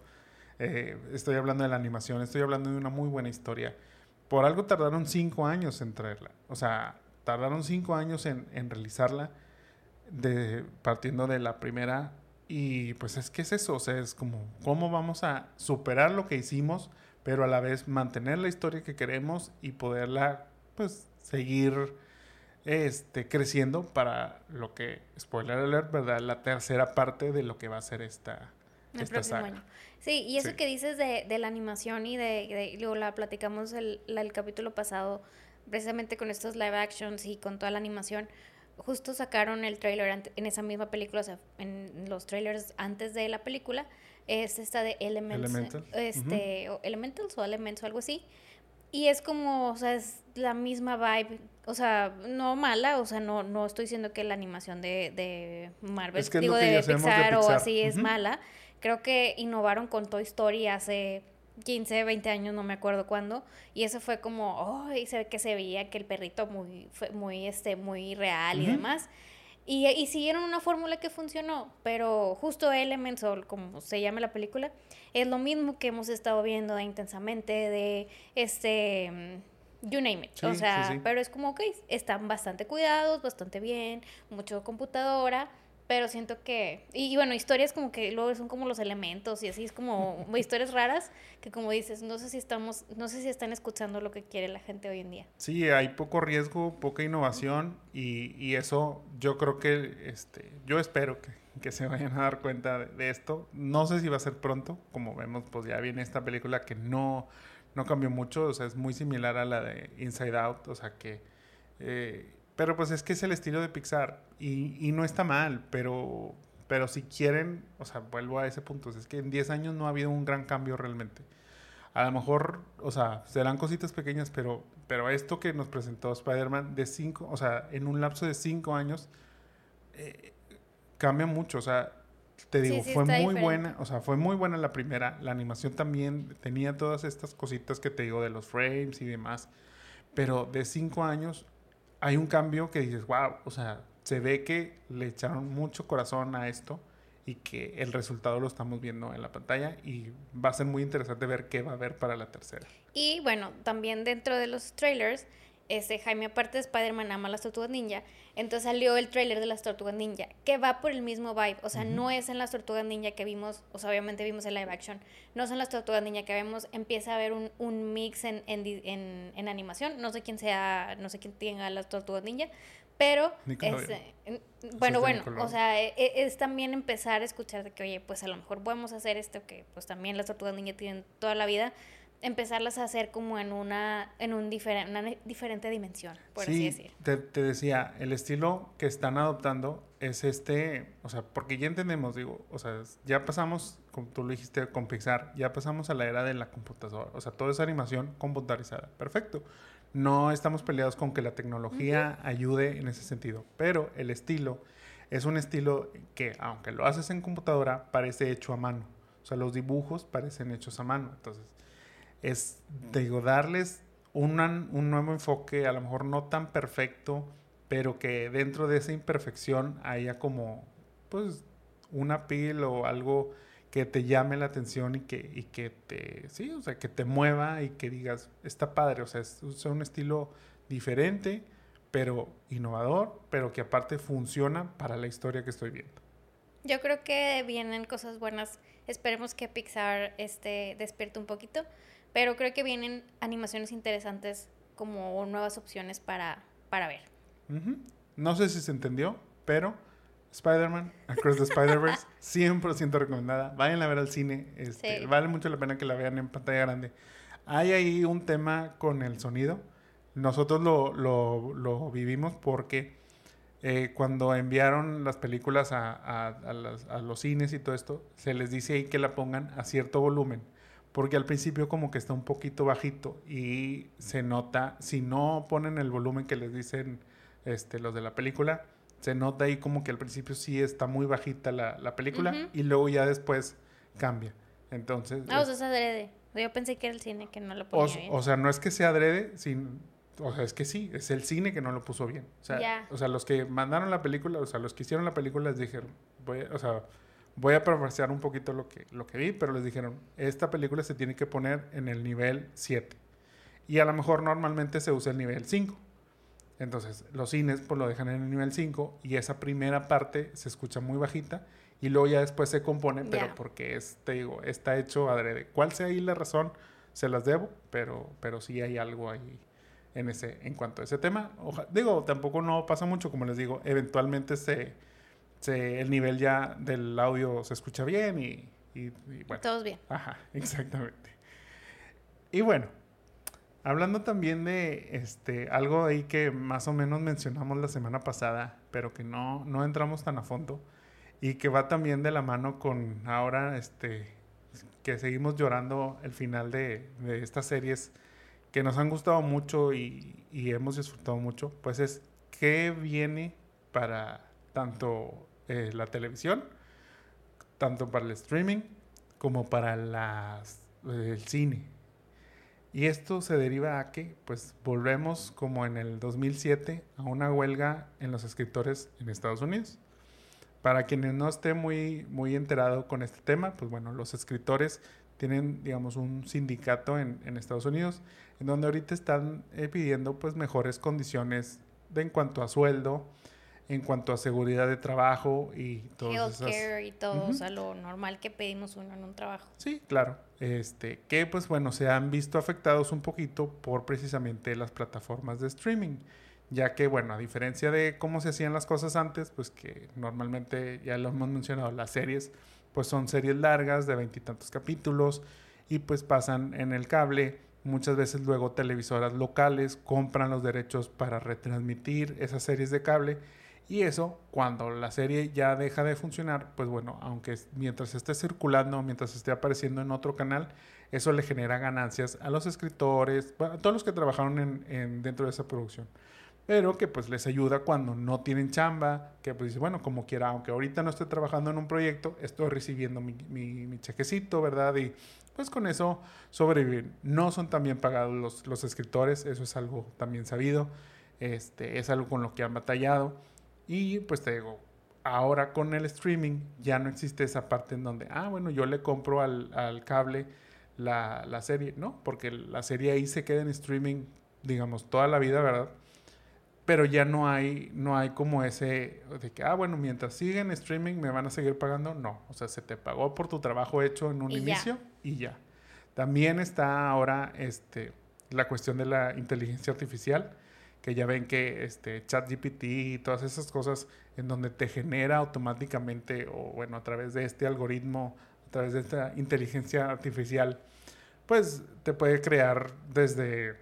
Eh, estoy hablando de la animación, estoy hablando de una muy buena historia. Por algo tardaron cinco años en traerla. O sea, tardaron cinco años en, en realizarla de, partiendo de la primera y pues es que es eso, o sea, es como cómo vamos a superar lo que hicimos, pero a la vez mantener la historia que queremos y poderla pues seguir este, creciendo para lo que, spoiler alert, ¿verdad? La tercera parte de lo que va a ser esta, esta saga. Año. Sí, y eso que dices de, de, la animación y de, de luego la platicamos el, el capítulo pasado, precisamente con estos live actions y con toda la animación, justo sacaron el trailer en esa misma película, o sea, en los trailers antes de la película, es esta de Elements, Elemental. este, o Elementals o Elements o algo así. Y es como, o sea, es la misma vibe, o sea, no mala, o sea, no, no estoy diciendo que la animación de, de Marvel, digo, de Pixar, o así es mala. Creo que innovaron con Toy Story hace 15, 20 años, no me acuerdo cuándo, y eso fue como, oh, y se que se veía que el perrito muy, fue muy, este, muy real y demás. Y, y, siguieron una fórmula que funcionó, pero justo Elements, o como se llama la película, es lo mismo que hemos estado viendo intensamente de, este, mm, you name it. o sea, pero es como, ok, están bastante cuidados, bastante bien, mucho computadora, pero siento que, y, bueno, historias como que luego son como los elementos y así es como historias raras que como dices, no sé si estamos, no sé si están escuchando lo que quiere la gente hoy en día. Sí, hay poco riesgo, poca innovación y, y eso yo creo que, este, yo espero que, que se vayan a dar cuenta de, esto. No sé si va a ser pronto, como vemos, pues ya viene esta película que no, no cambió mucho, o sea, es muy similar a la de Inside Out, o sea que... Eh, pero pues es que es el estilo de Pixar y, y no está mal, pero, pero si quieren, o sea, vuelvo a ese punto, es que en 10 años no ha habido un gran cambio realmente. A lo mejor, o sea, serán cositas pequeñas, pero, pero esto que nos presentó Spider-Man de 5, o sea, en un lapso de 5 años, eh, cambia mucho, o sea, te digo, fue muy diferente. buena, o sea, fue muy buena la primera, la animación también tenía todas estas cositas que te digo de los frames y demás, pero de 5 años hay un cambio que dices, wow, o sea, se ve que le echaron mucho corazón a esto y que el resultado lo estamos viendo en la pantalla y va a ser muy interesante ver qué va a haber para la tercera. Y bueno, también dentro de los trailers este, Jaime, aparte de Spider-Man, ama las tortugas ninja. Entonces salió el tráiler de las tortugas ninja, que va por el mismo vibe. O sea, uh -huh. no es en las tortugas ninja que vimos, o sea, obviamente vimos el live action. No son las tortugas ninja que vemos. Empieza a haber un, un mix en, en, en, en, animación. No sé quién sea, no sé quién tenga las tortugas ninja. Pero, este, en- es bueno, bueno, o sea, e- e- es, también empezar a escuchar de que, oye, pues a lo mejor podemos hacer esto que pues también las tortugas ninja tienen toda la vida, empezarlas a hacer como en una, en un diferen- una diferente dimensión, por así sí, decir. Te, te decía, el estilo que están adoptando es este, o sea, porque ya entendemos, digo, o sea, ya pasamos, como tú lo dijiste, con Pixar, ya pasamos a la era de la computadora, o sea, toda esa animación computarizada, perfecto. No estamos peleados con que la tecnología ayude en ese sentido, pero el estilo es un estilo que, aunque lo haces en computadora, parece hecho a mano. O sea, los dibujos parecen hechos a mano. Entonces, es, digo, darles una- un nuevo enfoque, a lo mejor no tan perfecto, pero que dentro de esa imperfección haya como, pues, una pil o algo que te llame la atención y que, y que te, sí, o sea, que te mueva y que digas, está padre, o sea, es, es un estilo diferente, pero innovador, pero que aparte funciona para la historia que estoy viendo. Yo creo que vienen cosas buenas. Esperemos que Pixar este, despierte un poquito. Pero creo que vienen animaciones interesantes como nuevas opciones para, para ver. No sé si se entendió, pero Spider-Man, Across the Spider-Verse, 100% recomendada. Vayan a ver al cine. Este, Sí. Vale mucho la pena que la vean en pantalla grande. Hay ahí un tema con el sonido. Nosotros lo, lo- lo vivimos porque eh, cuando enviaron las películas a, a- a las- a los cines y todo esto, se les dice ahí que la pongan a cierto volumen. Porque al principio como que está un poquito bajito y se nota, si no ponen el volumen que les dicen este, los de la película, se nota ahí como que al principio sí está muy bajita la, la película y luego ya después cambia. Entonces, Ah, o es- sea, es adrede. Yo pensé que era el cine que no lo o, ponía bien. o sea, no es que sea adrede, sin, o sea, es que sí, es el cine que no lo puso bien. O sea, Ya. o sea, los que mandaron la película, o sea, los que hicieron la película les dijeron, voy, a- o sea, voy a parafrasear un poquito lo que, lo que vi, pero les dijeron, esta película se tiene que poner en el nivel 7. Y a lo mejor normalmente se usa el nivel 5. Entonces, los cines pues lo dejan en el nivel 5 y esa primera parte se escucha muy bajita y luego ya después se compone, pero Ya. porque es, te digo, está hecho adrede. ¿Cuál sea ahí la razón? Se las debo, pero, pero sí hay algo ahí en ese, en cuanto a ese tema. Oja- digo, tampoco no pasa mucho, como les digo, eventualmente se, se, el nivel ya del audio se escucha bien y, y- y bueno. Todos bien. Ajá, exactamente. Y bueno, hablando también de este algo ahí que más o menos mencionamos la semana pasada, pero que no, no entramos tan a fondo, y que va también de la mano con ahora este que seguimos llorando el final de, de estas series que nos han gustado mucho y, y hemos disfrutado mucho, pues es qué viene para tanto eh, la televisión, tanto para el streaming, como para las, eh, el cine. Y esto se deriva a que, pues, volvemos como en el 2007 a una huelga en los escritores en Estados Unidos. Para quienes no estén muy, muy enterados con este tema, pues bueno, los escritores tienen, digamos, un sindicato en, en Estados Unidos, en donde ahorita están eh, pidiendo, pues, mejores condiciones de, en cuanto a sueldo, en cuanto a seguridad de trabajo y esas... Healthcare y todo, o sea, lo normal que pedimos uno en un trabajo. Sí, claro. Este, que pues bueno, se han visto afectados un poquito por precisamente las plataformas de streaming. Ya que bueno, a diferencia de cómo se hacían las cosas antes, pues que normalmente ya lo hemos mencionado, las series, pues son series largas de veintitantos capítulos y pues pasan en el cable. Muchas veces luego televisoras locales compran los derechos para retransmitir esas series de cable y eso, cuando la serie ya deja de funcionar, pues bueno, aunque mientras esté circulando, mientras esté apareciendo en otro canal, eso le genera ganancias a los escritores, a todos los que trabajaron en, en- dentro de esa producción. Pero que pues les ayuda cuando no tienen chamba, que pues dice, bueno, como quiera, aunque ahorita no esté trabajando en un proyecto, estoy recibiendo mi, chequecito, ¿verdad? Y pues con eso sobreviven. No son tan bien pagados los, los escritores, eso es algo también sabido, este, es algo con lo que han batallado. Y pues te digo, ahora con el streaming ya no existe esa parte en donde, ah, bueno, yo le compro al, al cable la, la serie, ¿no? Porque la serie ahí se queda en streaming, digamos, toda la vida, ¿verdad? Pero ya no hay, no hay como ese de que, ah, bueno, mientras sigue en streaming me van a seguir pagando. No, o sea, se te pagó por tu trabajo hecho en un Y ya. inicio y ya. También está ahora este, la cuestión de la inteligencia artificial, que ya ven que este ChatGPT y todas esas cosas en donde te genera automáticamente o bueno, a través de este algoritmo, a través de esta inteligencia artificial, pues te puede crear desde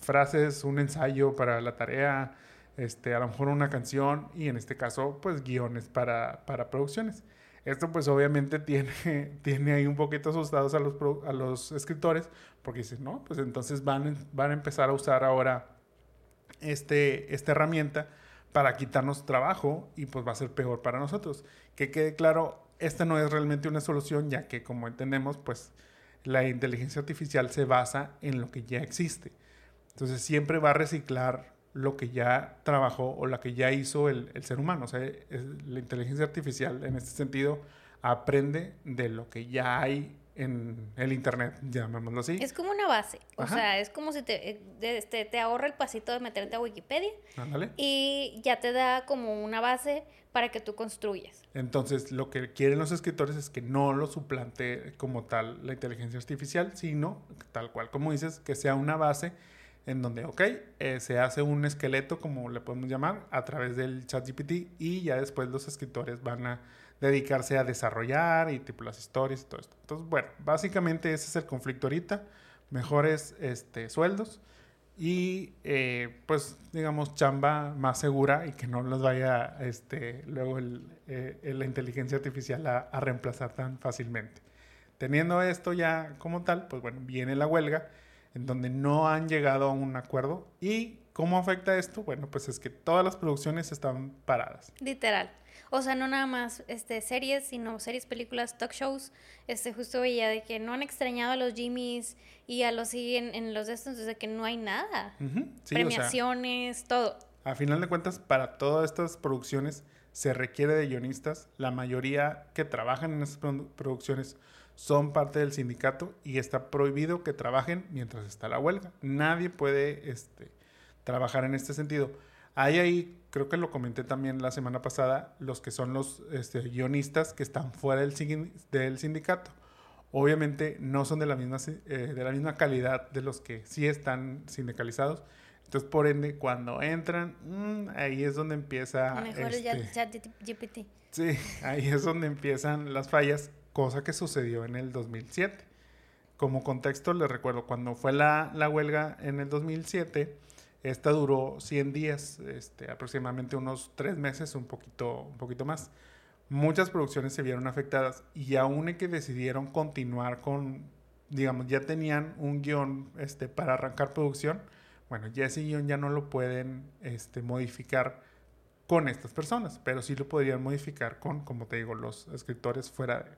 frases, un ensayo para la tarea, este, a lo mejor una canción y en este caso, pues guiones para, para producciones. Esto pues obviamente tiene, tiene ahí un poquito asustados a los, a los escritores porque dicen, no, pues entonces van, van a empezar a usar ahora este, esta herramienta para quitarnos trabajo y pues va a ser peor para nosotros. Que quede claro, esta no es realmente una solución ya que como entendemos pues la inteligencia artificial se basa en lo que ya existe. Entonces siempre va a reciclar lo que ya trabajó o lo que ya hizo el, el ser humano. O sea, la inteligencia artificial en este sentido aprende de lo que ya hay en el internet, llamémoslo así. Es como una base. O sea, es como si te, eh, este, te ahorra el pasito de meterte a Wikipedia. Ándale. Y ya te da como una base para que tú construyas. Entonces, lo que quieren los escritores es que no lo suplante como tal la inteligencia artificial, sino tal cual como dices, que sea una base en donde, ok, eh, se hace un esqueleto, como le podemos llamar, a través del chat GPT y ya después los escritores van a dedicarse a desarrollar y tipo las historias y todo esto. Entonces, bueno, básicamente ese es el conflicto ahorita, mejores este, sueldos y eh, pues digamos chamba más segura y que no los vaya este, luego eh, la inteligencia artificial a, a reemplazar tan fácilmente. Teniendo esto ya como tal, pues bueno, viene la huelga en donde no han llegado a un acuerdo. ¿Y cómo afecta esto? Bueno, pues es que todas las producciones están paradas. Literal. O sea, no nada más este, series, sino series, películas, talk shows. Este, justo veía de que no han extrañado a los Jimmys y a los siguen en, los de estos, desde que no hay nada. Premiaciones, todo. A final de cuentas, para todas estas producciones se requiere de guionistas. La mayoría que trabajan en estas producciones son parte del sindicato y está prohibido que trabajen mientras está la huelga. Nadie puede este, trabajar en este sentido. Hay ahí, creo que lo comenté también la semana pasada, los que son los este, guionistas que están fuera del, del, sindicato. Obviamente no son de la, misma, eh, de la misma calidad de los que sí están sindicalizados. Entonces, por ende, cuando entran, mm, ahí es donde empieza... Mejor este, chat GPT. Sí, ahí es donde empiezan las fallas cosa que sucedió en el 2007. Como contexto, les recuerdo, cuando fue la, huelga en el 2007, esta duró 100 días, este, aproximadamente unos 3 meses, un poquito, un poquito más. Muchas producciones se vieron afectadas y aún que decidieron continuar con, digamos, ya tenían un guion este, para arrancar producción, bueno, ya ese guion ya no lo pueden este, modificar con estas personas, pero sí lo podrían modificar con, como te digo, los escritores fuera de,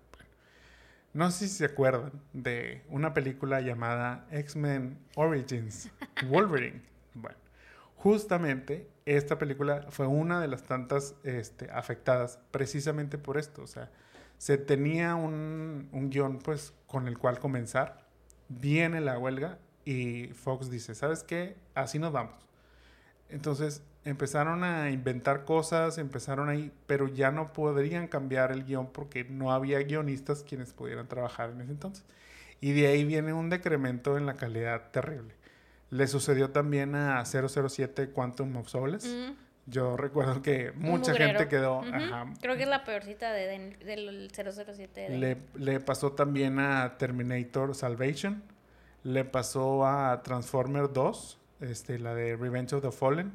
no sé si se acuerdan de una película llamada X-Men Origins Wolverine. Bueno, justamente esta película fue una de las tantas este, afectadas precisamente por esto. O sea, se tenía un, un guion pues con el cual comenzar. Viene la huelga y Fox dice, ¿sabes qué? Así nos vamos. Entonces empezaron a inventar cosas, empezaron ahí, pero ya no podrían cambiar el guion porque no había guionistas quienes pudieran trabajar en ese entonces. Y de ahí viene un decremento en la calidad terrible. Le sucedió también a 007 Quantum of Solace. Mm. Yo recuerdo que mucha gente quedó... Creo que es la peorcita de, del 007. Le, le pasó también a Terminator Salvation. Le pasó a Transformer 2, este, la de Revenge of the Fallen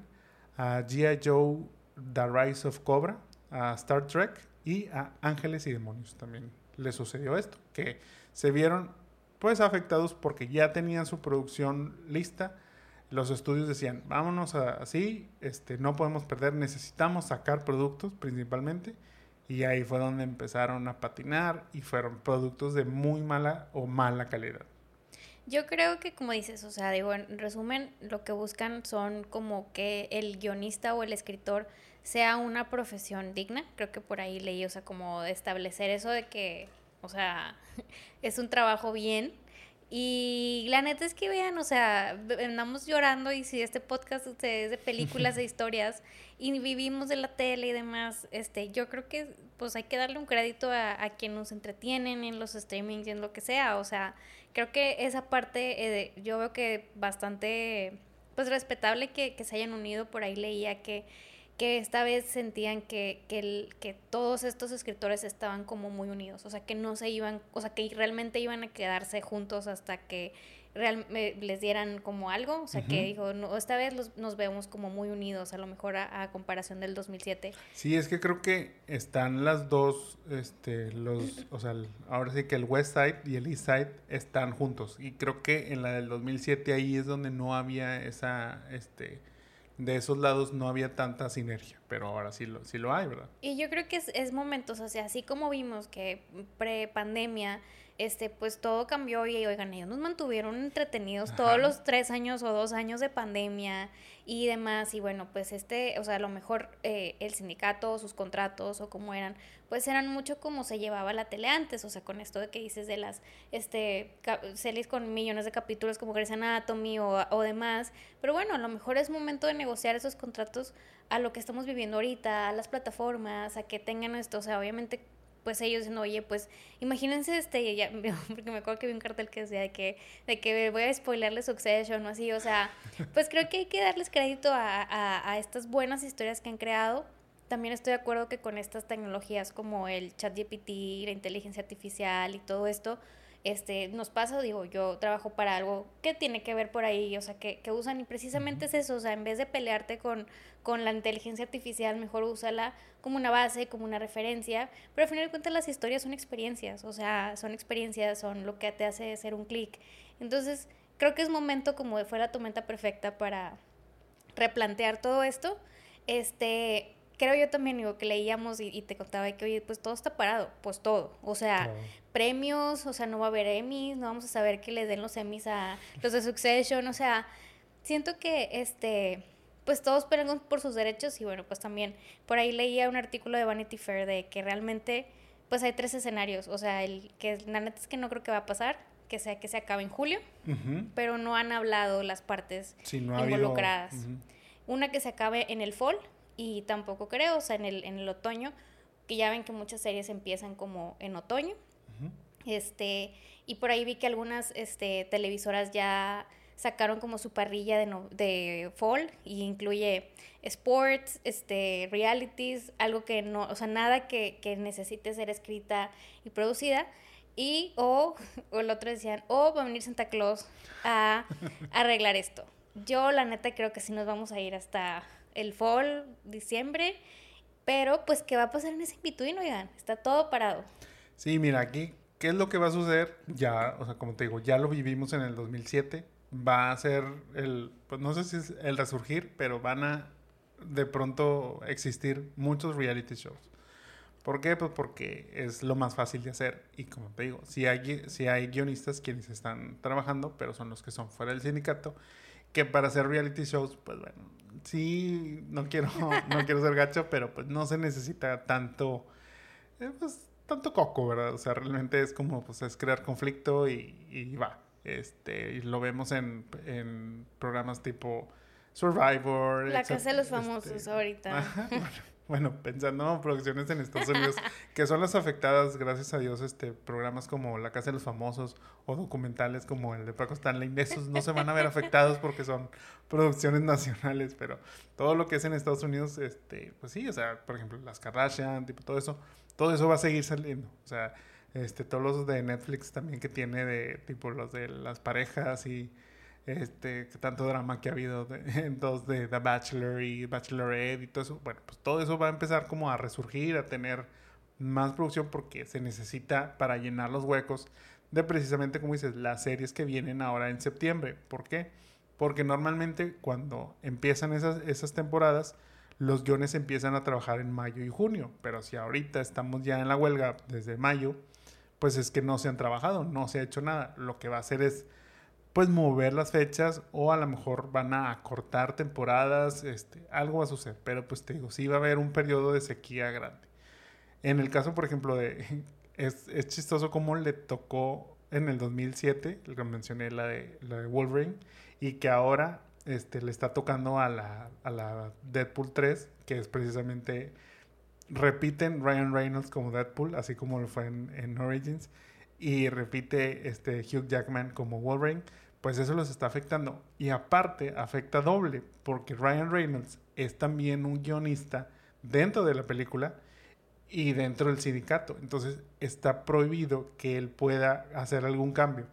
a G.I. Joe, The Rise of Cobra, a Star Trek y a Ángeles y Demonios también le sucedió esto, que se vieron pues afectados porque ya tenían su producción lista. Los estudios decían, vámonos así, este, no podemos perder, necesitamos sacar productos principalmente. Y ahí fue donde empezaron a patinar y fueron productos de muy mala o mala calidad. Yo creo que como dices, o sea, digo, en resumen, lo que buscan son como que el guionista o el escritor sea una profesión digna. Creo que por ahí leí, o sea, como establecer eso de que, o sea, es un trabajo bien. Y la neta es que vean, o sea, andamos llorando y si este podcast es de películas e historias y vivimos de la tele y demás, este, yo creo que pues hay que darle un crédito a, a quien nos entretienen en los streamings y en lo que sea, o sea, creo que esa parte eh, yo veo que bastante pues respetable que, que se hayan unido. Por ahí leía que que esta vez sentían que, que, el, que todos estos escritores estaban como muy unidos, o sea, que no se iban, o sea, que realmente iban a quedarse juntos hasta que real, les dieran como algo, o sea, que dijo, no, esta vez los, nos vemos como muy unidos, a lo mejor a, comparación del 2007. Sí, es que creo que están las dos, este, los, o sea, ahora sí que el West Side y el East Side están juntos, y creo que en la del 2007 ahí es donde no había esa, este, de esos lados no había tanta sinergia, pero ahora sí lo, sí lo hay, ¿verdad? Y yo creo que es, es momentos, o sea, así como vimos que pre-pandemia, este, pues todo cambió y, oigan, ellos nos mantuvieron entretenidos todos los tres años o dos años de pandemia y demás, y bueno, pues este, o sea, a lo mejor eh, el sindicato, sus contratos o como eran, pues eran mucho como se llevaba la tele antes, o sea, con esto de que dices de las, este, series con millones de capítulos como Grey's Anatomy o, o demás, pero bueno, a lo mejor es momento de negociar esos contratos a lo que estamos viviendo ahorita, a las plataformas, a que tengan esto, o sea, obviamente pues ellos dicen, oye, pues imagínense este, ya, porque me acuerdo que vi un cartel que decía de que, de que voy a spoilerle Succession o así, o sea, pues creo que hay que darles crédito a, a, a, estas buenas historias que han creado. También estoy de acuerdo que con estas tecnologías como el chat GPT, la inteligencia artificial y todo esto, este, nos pasa, digo, yo trabajo para algo que tiene que ver por ahí, o sea, que, que usan y precisamente es eso, o sea, en vez de pelearte con, con la inteligencia artificial, mejor úsala como una base, como una referencia, pero al final de cuentas las historias son experiencias, o sea, son experiencias, son lo que te hace hacer un clic. Entonces, creo que es momento como de fuera tu tormenta perfecta para replantear todo esto. Este, creo yo también, digo, que leíamos y, te contaba que, oye, pues todo está parado, pues todo. O sea, premios, o sea, no va a haber Emmys, no vamos a saber que le den los Emmys a los de Succession, o sea, siento que, este, pues todos pelean por sus derechos y bueno, pues también por ahí leía un artículo de Vanity Fair de que realmente, pues hay tres escenarios, o sea, el que la neta es que no creo que va a pasar, que sea que se acabe en julio, pero no han hablado las partes involucradas. Una que se acabe en el fall, y tampoco creo, o sea, en el, en el otoño, que ya ven que muchas series empiezan como en otoño. Este, y por ahí vi que algunas este, televisoras ya sacaron como su parrilla de, de fall y incluye sports, este, realities, algo que no, o sea, nada que, que necesite ser escrita y producida. Y, o, o el otro decían, o va a venir Santa Claus a, a arreglar esto. Yo, la neta, creo que sí nos vamos a ir hasta el fall, diciembre, pero pues, ¿qué va a pasar en ese in oigan? Está todo parado. Sí, mira, aquí, ¿qué es lo que va a suceder? Ya, o sea, como te digo, ya lo vivimos en el 2007, va a ser el, pues no sé si es el resurgir, pero van a de pronto existir muchos reality shows. ¿Por qué? Pues porque es lo más fácil de hacer. Y como te digo, si hay, si hay guionistas quienes están trabajando, pero son los que son fuera del sindicato, que para hacer reality shows, pues bueno, sí, no quiero, no quiero ser gacho, pero pues no se necesita tanto, eh, pues tanto coco, ¿verdad? O sea, realmente es como, pues es crear conflicto y, va. Este, y lo vemos en, en programas tipo Survivor. La casa de los famosos este, ahorita. Bueno, pensando en producciones en Estados Unidos, que son las afectadas, gracias a Dios, este, programas como La Casa de los Famosos o documentales como el de Paco Stanley, esos no se van a ver afectados porque son producciones nacionales, pero todo lo que es en Estados Unidos, este, pues sí, o sea, por ejemplo, las Kardashian, tipo todo eso, todo eso va a seguir saliendo, o sea, este, todos los de Netflix también que tiene de, tipo, los de las parejas y este, tanto drama que ha habido en dos de The Bachelor y Bachelorette y todo eso, bueno, pues todo eso va a empezar como a resurgir, a tener más producción porque se necesita para llenar los huecos de precisamente, como dices, las series que vienen ahora en septiembre. ¿Por qué? Porque normalmente cuando empiezan esas, esas temporadas, los guiones empiezan a trabajar en mayo y junio, pero si ahorita estamos ya en la huelga desde mayo, pues es que no se han trabajado, no se ha hecho nada. Lo que va a hacer es pues mover las fechas o a lo mejor van a acortar temporadas, este, algo va a suceder, pero pues te digo, sí va a haber un periodo de sequía grande. En el caso, por ejemplo, de, es, es chistoso cómo le tocó en el 2007, el que mencioné, la de, la de Wolverine, y que ahora este, le está tocando a la, a la Deadpool 3, que es precisamente, repiten Ryan Reynolds como Deadpool, así como lo fue en, en Origins, y repite este Hugh Jackman como Wolverine, pues eso los está afectando. Y aparte, afecta doble, porque Ryan Reynolds es también un guionista dentro de la película y dentro del sindicato. Entonces está prohibido que él pueda hacer algún cambio.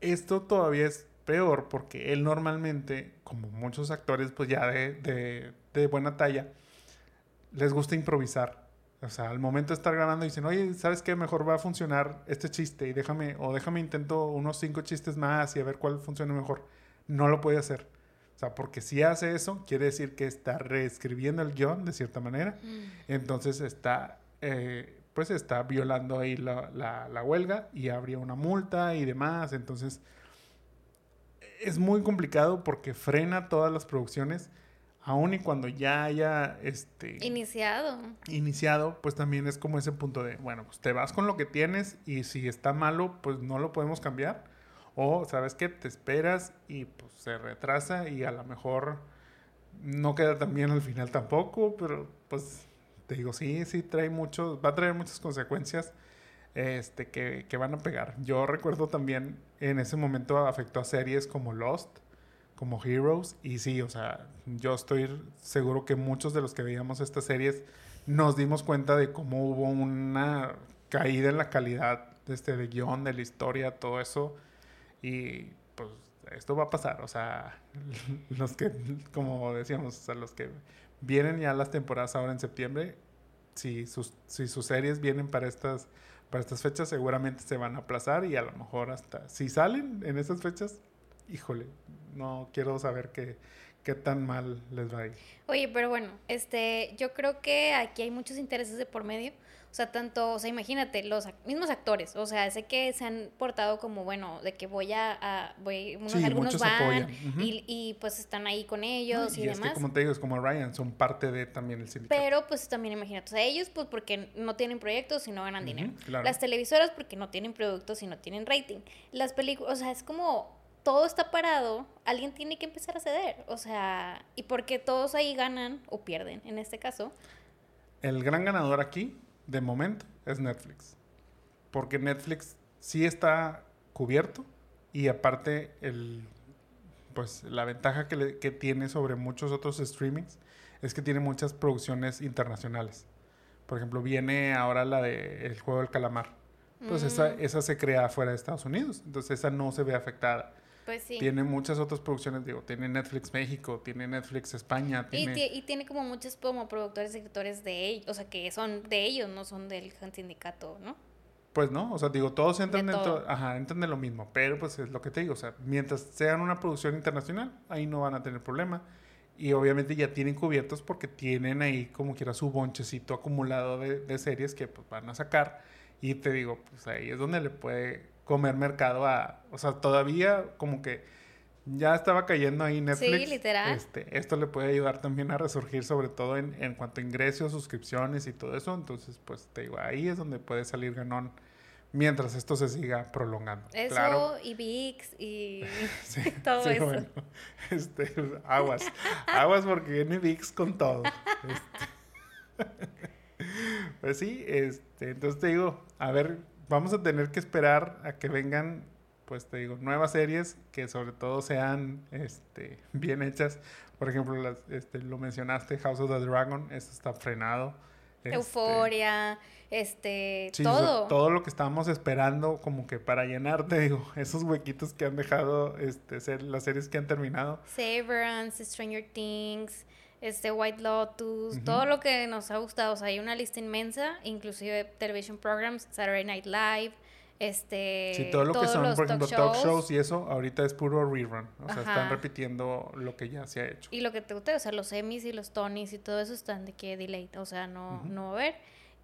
Esto todavía es peor porque él normalmente, como muchos actores, pues ya de, de, buena talla, les gusta improvisar. O sea, al momento de estar grabando dicen, oye, ¿sabes qué? Mejor va a funcionar este chiste y déjame, o déjame intento unos cinco chistes más y a ver cuál funciona mejor. No lo puede hacer. O sea, porque si hace eso, quiere decir que está reescribiendo el guion de cierta manera. Mm. Entonces está eh, pues está violando ahí la, la, huelga y habría una multa y demás. Entonces, es muy complicado porque frena todas las producciones, aun y cuando ya haya este iniciado. Iniciado, pues también es como ese punto de, bueno, pues te vas con lo que tienes y si está malo, pues no lo podemos cambiar. O, ¿sabes qué? Te esperas y pues se retrasa y a lo mejor no queda tan bien al final tampoco, pero pues te digo, sí, sí trae mucho, va a traer muchas consecuencias este, que, que, van a pegar. Yo recuerdo también en ese momento afectó a series como Lost, como Heroes, y sí, o sea, yo estoy seguro que muchos de los que veíamos estas series nos dimos cuenta de cómo hubo una caída en la calidad este, de guion, de la historia, todo eso, y pues esto va a pasar, o sea, los que, como decíamos, a los que vienen ya las temporadas ahora en septiembre. Si sus, si sus series vienen para estas, para estas fechas, seguramente se van a aplazar y a lo mejor hasta si salen en esas fechas, híjole, no quiero saber qué, qué tan mal les va a ir. Oye, pero bueno, este, yo creo que aquí hay muchos intereses de por medio. O sea, tanto, o sea, imagínate, los mismos actores, o sea, sé que se han portado como, bueno, de que voy a, voy, unos, algunos van y, y, pues están ahí con ellos y, y, es Que, como te digo, es como Ryan, son parte de también el sindicato. Pero pues también imagínate, o sea, ellos pues porque no tienen proyectos y no ganan dinero. Las televisoras porque no tienen productos y no tienen rating. Las películas, o sea, es como todo está parado, alguien tiene que empezar a ceder, o sea, y porque todos ahí ganan o pierden, en este caso. El gran ganador aquí de momento es Netflix. Porque Netflix sí está cubierto y aparte el, pues, la ventaja que, que tiene sobre muchos otros streamings es que tiene muchas producciones internacionales. Por ejemplo, viene ahora la de El Juego del Calamar. Pues esa, mm. esa se crea fuera de Estados Unidos. Entonces esa no se ve afectada. Pues sí. Tiene muchas otras producciones, digo, tiene Netflix México, tiene Netflix España. Tiene... Y, tiene como muchos como productores y escritores de ellos, o sea, que son de ellos, no son del sindicato, ¿no? Pues no, o sea, digo, todos entran dentro, ajá, entran de lo mismo, pero pues es lo que te digo, o sea, mientras sean una producción internacional, ahí no van a tener problema. Y obviamente ya tienen cubiertos porque tienen ahí como quiera su bonchecito acumulado de, de series que pues van a sacar. Y te digo, pues ahí es donde le puede comer mercado a, o sea, todavía como que ya estaba cayendo ahí Netflix. Sí, literal. Este, esto le puede ayudar también a resurgir, sobre todo en, en cuanto a ingresos, suscripciones y todo eso. Entonces, pues te digo, ahí es donde puede salir ganón mientras esto se siga prolongando. Eso y VIX y todo eso. Bueno, este, aguas, aguas porque viene VIX con todo. Este. pues sí, este, entonces te digo, a ver vamos a tener que esperar a que vengan, pues te digo, nuevas series que sobre todo sean este, bien hechas. Por ejemplo, las, este, lo mencionaste, House of the Dragon, eso está frenado. Este, Euforia, este, todo. todo lo que estábamos esperando como que para llenar, te digo, esos huequitos que han dejado este, ser las series que han terminado. Severance, Stranger Things, este White Lotus, todo lo que nos ha gustado. O sea, hay una lista inmensa, inclusive television programs, Saturday Night Live, este... Sí, todo lo que son, por ejemplo, talk shows y eso, ahorita es puro rerun. O sea, están repitiendo lo que ya se ha hecho. Y lo que te guste, o sea, los Emmys y los Tonys y todo eso están de que delay, o sea, no, no va a haber.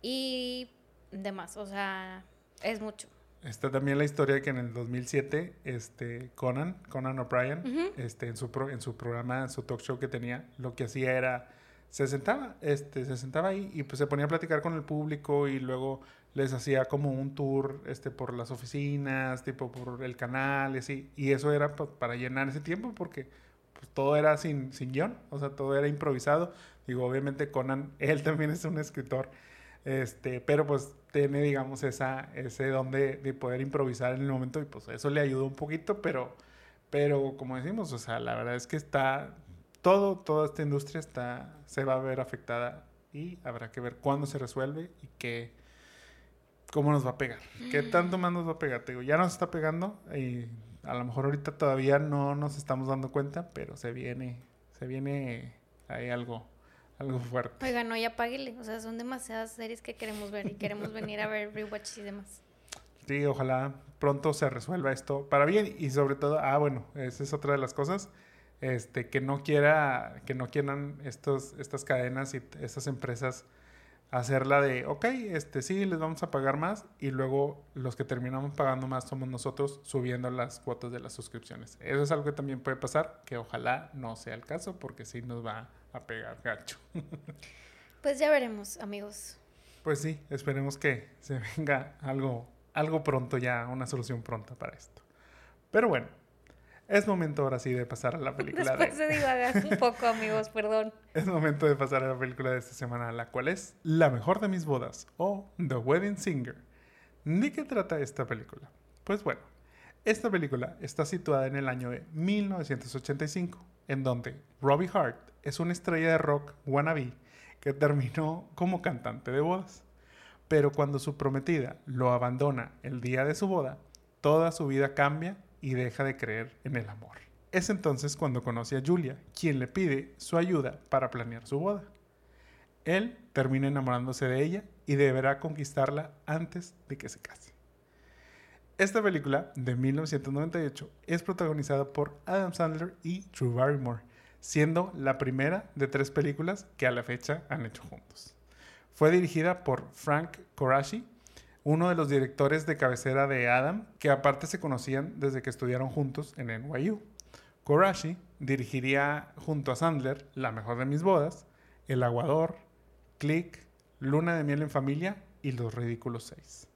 Y demás, o sea, es mucho. Está también la historia de que en el 2007, este, Conan, Conan O'Brien, este, en su, en su programa, en su talk show que tenía, lo que hacía era, se sentaba, este, se sentaba ahí y pues se ponía a platicar con el público y luego les hacía como un tour, este, por las oficinas, tipo por el canal y así. Y eso era para llenar ese tiempo porque pues, todo era sin, sin guion, o sea, todo era improvisado. Digo, obviamente Conan, él también es un escritor este, pero pues tiene, digamos, esa, ese don de, poder improvisar en el momento y pues eso le ayudó un poquito, pero, Pero como decimos, o sea, la verdad es que está, todo, toda esta industria está, se va a ver afectada y habrá que ver cuándo se resuelve y qué, cómo nos va a pegar. ¿Qué mm. tanto más nos va a pegar? Te digo, ya nos está pegando y a lo mejor ahorita todavía no nos estamos dando cuenta, pero se viene, se viene ahí algo, algo fuerte. Oiga, no, ya páguele. O sea, son demasiadas series que queremos ver y queremos venir a ver rewatch y demás. Sí, ojalá pronto se resuelva esto para bien y sobre todo, ah, bueno, esa es otra de las cosas, este, que no quiera, que no quieran estos, estas cadenas y estas empresas hacerla de, ok, este, sí, les vamos a pagar más y luego los que terminamos pagando más somos nosotros subiendo las cuotas de las suscripciones. Eso es algo que también puede pasar, que ojalá no sea el caso porque sí nos va a pegar gacho. Pues ya veremos, amigos. Pues sí, esperemos que se venga algo algo pronto ya, una solución pronta para esto. Pero bueno, es momento ahora sí de pasar a la película Después de... divagar un poco, amigos, perdón. Es momento de pasar a la película de esta semana, la cual es La mejor de mis bodas o The Wedding Singer. ¿De qué trata esta película? Pues bueno, esta película está situada en el año de 1985, en donde Robbie Hart es una estrella de rock wannabe que terminó como cantante de bodas. Pero cuando su prometida lo abandona el día de su boda, toda su vida cambia y deja de creer en el amor. Es entonces cuando conoce a Julia, quien le pide su ayuda para planear su boda. Él termina enamorándose de ella y deberá conquistarla antes de que se case. Esta película, de 1998, es protagonizada por Adam Sandler y Drew Barrymore, siendo la primera de tres películas que a la fecha han hecho juntos. Fue dirigida por Frank Corashi, uno de los directores de cabecera de Adam, que aparte se conocían desde que estudiaron juntos en NYU. Corashi dirigiría junto a Sandler La mejor de mis bodas, El aguador, Click, Luna de miel en familia y Los ridículos seis.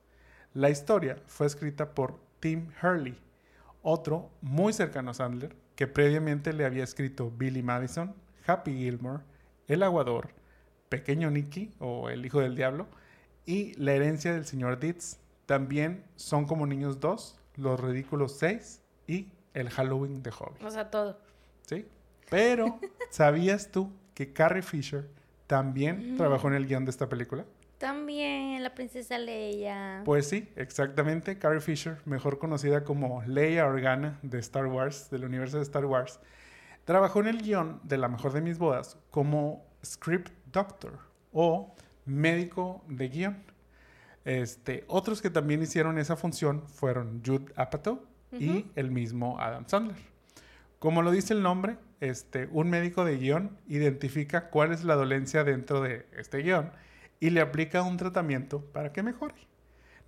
La historia fue escrita por Tim Hurley, otro muy cercano a Sandler, que previamente le había escrito Billy Madison, Happy Gilmore, El aguador, Pequeño Nicky o El Hijo del Diablo y La herencia del señor Ditz. También son como niños dos, Los Ridículos 6 y El Halloween de Hobby. O sea, todo. Sí. Pero, ¿sabías tú que Carrie Fisher también mm. trabajó en el guion de esta película? También, la princesa Leia. Pues sí, exactamente. Carrie Fisher, mejor conocida como Leia Organa de Star Wars, del universo de Star Wars, trabajó en el guion de La Mejor de Mis Bodas como script doctor o médico de guion. Este, otros que también hicieron esa función fueron Jude Apatow y el mismo Adam Sandler. Como lo dice el nombre, este, un médico de guion identifica cuál es la dolencia dentro de este guion y le aplica un tratamiento para que mejore.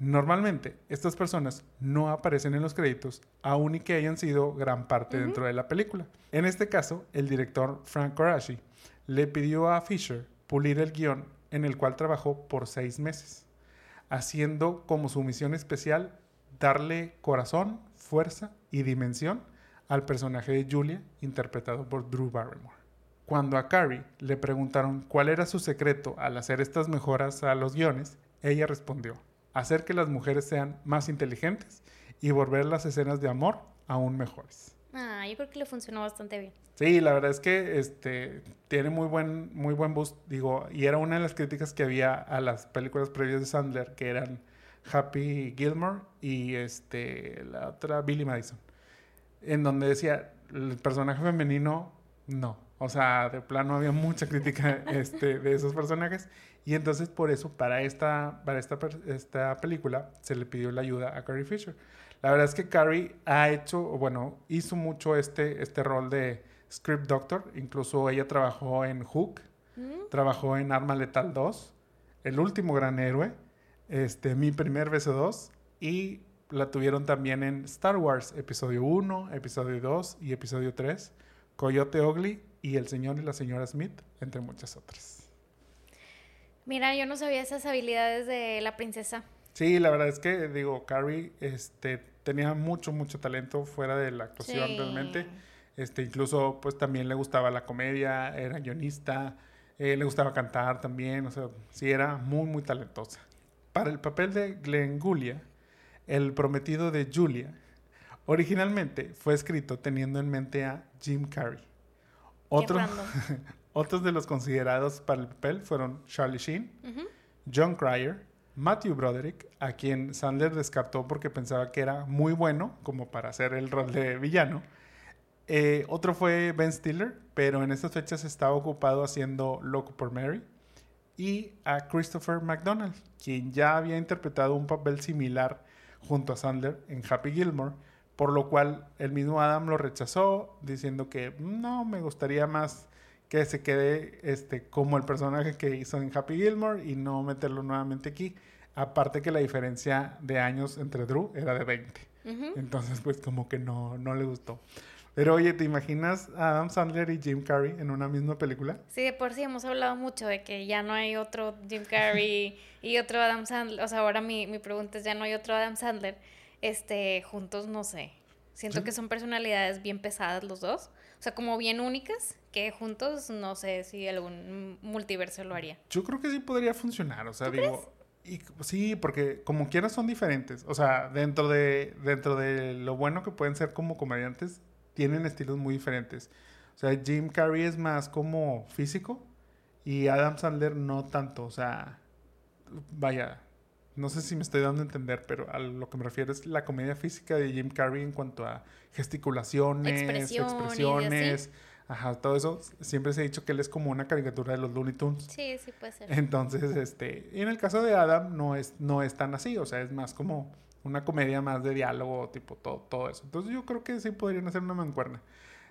Normalmente, estas personas no aparecen en los créditos, aun y que hayan sido gran parte dentro de la película. En este caso, el director Frank Corashi le pidió a Fisher pulir el guion en el cual trabajó por seis meses, haciendo como su misión especial darle corazón, fuerza y dimensión al personaje de Julia, interpretado por Drew Barrymore. Cuando a Carrie le preguntaron cuál era su secreto al hacer estas mejoras a los guiones, ella respondió, hacer que las mujeres sean más inteligentes y volver las escenas de amor aún mejores. Ah, yo creo que le funcionó bastante bien. Sí, la verdad es que este tiene muy buen, muy buen boost, digo, y era una de las críticas que había a las películas previas de Sandler, que eran Happy Gilmore y este la otra Billy Madison, en donde decía el personaje femenino no, o sea, de plano había mucha crítica este, de esos personajes y entonces por eso para esta para esta, esta película se le pidió la ayuda a Carrie Fisher. La verdad es que Carrie ha hecho, bueno, hizo mucho este, este rol de script doctor. Incluso ella trabajó en Hook, mm. trabajó en Arma Letal 2, El último gran héroe, este, Mi primer beso 2 y la tuvieron también en Star Wars, episodio 1, episodio 2 y episodio 3, Coyote Ugly y El señor y la señora Smith, entre muchas otras. Mira, yo no sabía esas habilidades de la princesa. Sí, la verdad es que, digo, Carrie este, tenía mucho, mucho talento fuera de la actuación realmente. Este, incluso, pues también le gustaba la comedia, era guionista, eh, le gustaba cantar también, o sea, sí era muy, muy talentosa. Para el papel de Glenn Gulia, el prometido de Julia, Originalmente fue escrito teniendo en mente a Jim Carrey. Otro, otros de los considerados para el papel fueron Charlie Sheen, John Cryer, Matthew Broderick, a quien Sandler descartó porque pensaba que era muy bueno como para hacer el rol de villano. Eh, otro fue Ben Stiller, pero en estas fechas estaba ocupado haciendo Loco por Mary. Y a Christopher McDonald, quien ya había interpretado un papel similar junto a Sandler en Happy Gilmore, por lo cual el mismo Adam lo rechazó, diciendo que no, me gustaría más que se quede este, como el personaje que hizo en Happy Gilmore y no meterlo nuevamente aquí. Aparte que la diferencia de años entre Drew era de 20. Entonces, pues como que no, no le gustó. Pero oye, ¿te imaginas a Adam Sandler y Jim Carrey en una misma película? Sí, de por sí hemos hablado mucho de que ya no hay otro Jim Carrey y otro Adam Sandler. O sea, ahora mi, mi pregunta es, ya no hay otro Adam Sandler. Este, juntos, no sé. Siento que son personalidades bien pesadas los dos. O sea, como bien únicas, que juntos no sé si algún multiverso lo haría. Yo creo que sí podría funcionar. O sea, digo... Y, sí, porque como quieras son diferentes. O sea, dentro de, dentro de lo bueno que pueden ser como comediantes, tienen estilos muy diferentes. O sea, Jim Carrey es más como físico y Adam Sandler no tanto. O sea, vaya, no sé si me estoy dando a entender, pero a lo que me refiero es la comedia física de Jim Carrey en cuanto a gesticulaciones, expresiones, ajá, todo eso. Siempre se ha dicho que él es como una caricatura de los Looney Tunes. Sí, sí puede ser. Entonces, este, y en el caso de Adam no es, no es tan así, o sea, es más como una comedia más de diálogo, tipo todo, todo eso. Entonces yo creo que sí podrían hacer una mancuerna.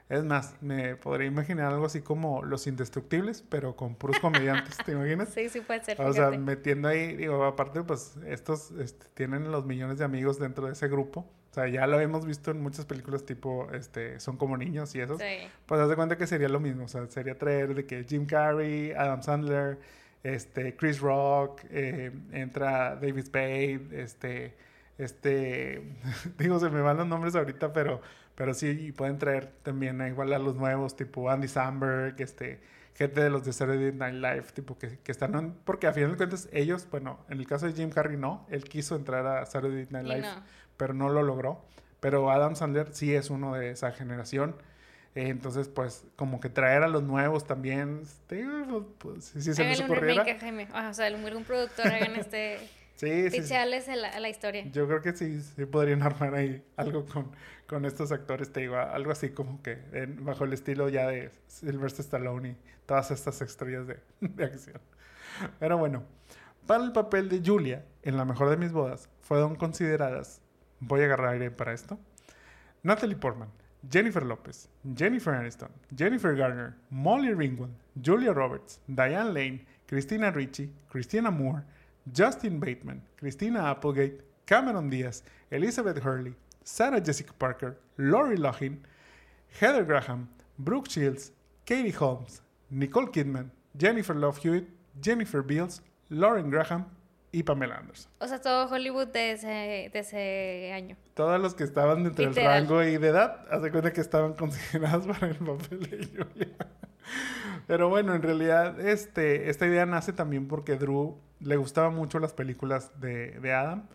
Es más, me podría imaginar algo así como Los Indestructibles, pero con puros comediantes, ¿te imaginas? Sí, sí puede ser. O sea, metiendo ahí, digo, aparte, pues estos este, tienen los millones de amigos dentro de ese grupo. O sea, ya lo hemos visto en muchas películas tipo, este, son como niños y eso. Sí. Pues haz de cuenta que sería lo mismo. O sea, sería traer de que Jim Carrey, Adam Sandler, este, Chris Rock, eh, entra David Spade, este este, digo, se me van los nombres ahorita, pero, pero sí, pueden traer también igual a los nuevos, tipo Andy Samberg, este, gente de los de Saturday Night Live, tipo que, que están, porque a final de cuentas ellos, bueno, en el caso de Jim Carrey no, él quiso entrar a Saturday Night Live, pero no lo logró. Pero Adam Sandler sí es uno de esa generación. entonces, pues, como que traer a los nuevos también, este, pues, si se les ocurriera. Jaime. o sea, algún productor hagan este... Sí, sí. A, la, historia. Yo creo que sí, sí podrían armar ahí algo con, con estos actores, te digo, algo así como que bajo el estilo ya de Sylvester Stallone y todas estas estrellas de, de acción. Pero bueno, para el papel de Julia en La Mejor de Mis Bodas fueron consideradas, voy a agarrar aire para esto, Natalie Portman, Jennifer Lopez, Jennifer Aniston, Jennifer Garner, Molly Ringwald, Julia Roberts, Diane Lane, Christina Ricci, Christina Moore, Justin Bateman, Christina Applegate, Cameron Diaz, Elizabeth Hurley, Sarah Jessica Parker, Lori Loughlin, Heather Graham, Brooke Shields, Katie Holmes, Nicole Kidman, Jennifer Love Hewitt, Jennifer Beals, Lauren Graham y Pamela Anderson. O sea, todo Hollywood de ese, de ese año. Todos los que estaban dentro del rango y de edad, hace cuenta que estaban considerados para el papel de Julia. Pero bueno, en realidad este, esta idea nace también porque Drew le gustaban mucho las películas de, de, Adam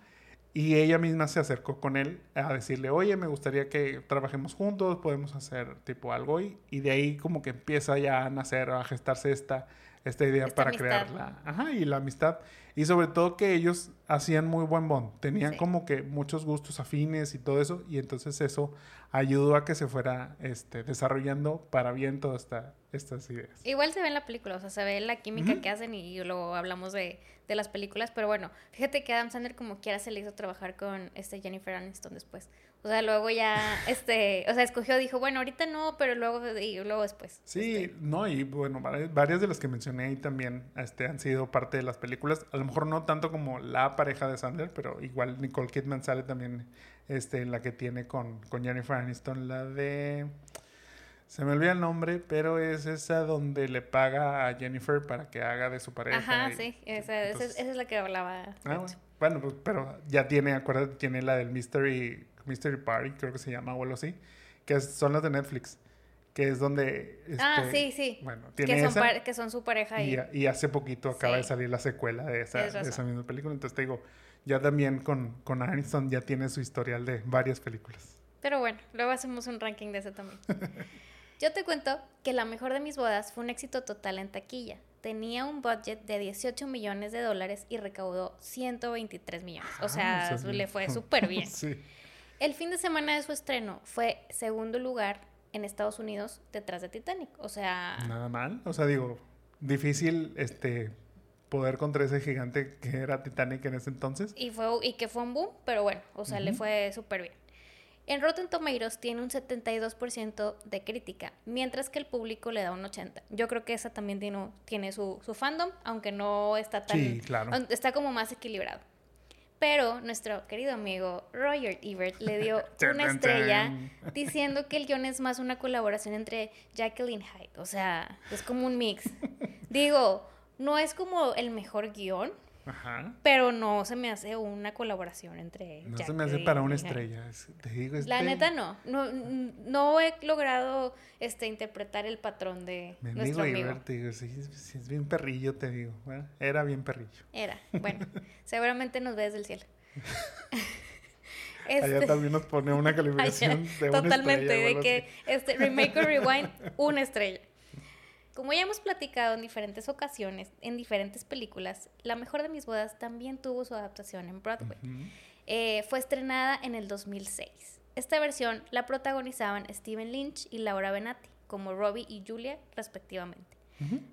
y ella misma se acercó con él a decirle, oye, me gustaría que trabajemos juntos, podemos hacer tipo algo y, y de ahí como que empieza ya a nacer, a gestarse esta, esta idea para crearla. Ajá, y la amistad. Y sobre todo que ellos hacían muy buen bond. Tenían como que muchos gustos afines y todo eso. Y entonces eso ayudó a que se fuera este, desarrollando para bien todas esta, estas ideas. Igual se ve en la película, o sea, se ve la química que hacen y luego hablamos de, de, las películas. Pero bueno, fíjate que Adam Sandler como quiera se le hizo trabajar con este Jennifer Aniston después. O sea, luego ya, este, o sea, escogió, dijo, bueno, ahorita no, pero luego, y luego después. Sí, este. no, y bueno, varias de las que mencioné ahí también este, han sido parte de las películas. A lo mejor no tanto como la pareja de Sandler, pero igual Nicole Kidman sale también este, en la que tiene con, con Jennifer Aniston, la de... Se me olvida el nombre, pero es esa donde le paga a Jennifer para que haga de su pareja. Ajá, sí, esa, es la que hablaba. Ah, bueno, pues, pero ya tiene, acuérdate, tiene la del Mystery Mystery Party, creo que se llama o algo así, que son las de Netflix, que es donde... ah, este, sí, sí. Bueno, tiene que son, que son su pareja. Y, y, hace poquito acaba de salir la secuela de esa, de esa misma película, entonces te digo, ya también con, con Aniston ya tiene su historial de varias películas. Pero bueno, luego hacemos un ranking de ese también. Yo te cuento que la mejor de mis bodas fue un éxito total en taquilla. Tenía un budget de 18 millones de dólares y recaudó 123 millones. O Ah, sea, o sea, le fue súper bien. sí. El fin de semana de su estreno fue segundo lugar en Estados Unidos detrás de Titanic. O sea, Nada mal. O sea, digo, difícil este poder contra ese gigante que era Titanic en ese entonces. y, fue, y que fue un boom, pero bueno, o sea, le fue súper bien. En Rotten Tomatoes tiene un 72% de crítica, mientras que el público le da un 80%. Yo creo que esa también tiene, tiene su, su fandom, aunque no está tan... Sí, claro. Está como más equilibrado. Pero nuestro querido amigo Roger Ebert le dio una estrella diciendo que el guion es más una colaboración entre Jacqueline Hyde. O sea, es como un mix. Digo, no es como el mejor guion, Ajá. pero no se me hace una colaboración entre No se me hace para una estrella. es- te digo, La neta no. no. No he logrado este, interpretar el patrón de Mi nuestro amigo amigo. Ibert, te digo, sí, sí, es bien perrillo, te digo. Bueno, era bien perrillo. Era. Bueno, seguramente nos ve desde el cielo. Allá Este- también nos pone una calificación Allá, de una Totalmente, estrella de que este remake o rewind, una estrella. Como ya hemos platicado en diferentes ocasiones, en diferentes películas, La mejor de mis bodas también tuvo su adaptación en Broadway. Eh, fue estrenada en el 2006. Esta versión la protagonizaban Steven Lynch y Laura Benatti, como Robbie y Julia, respectivamente.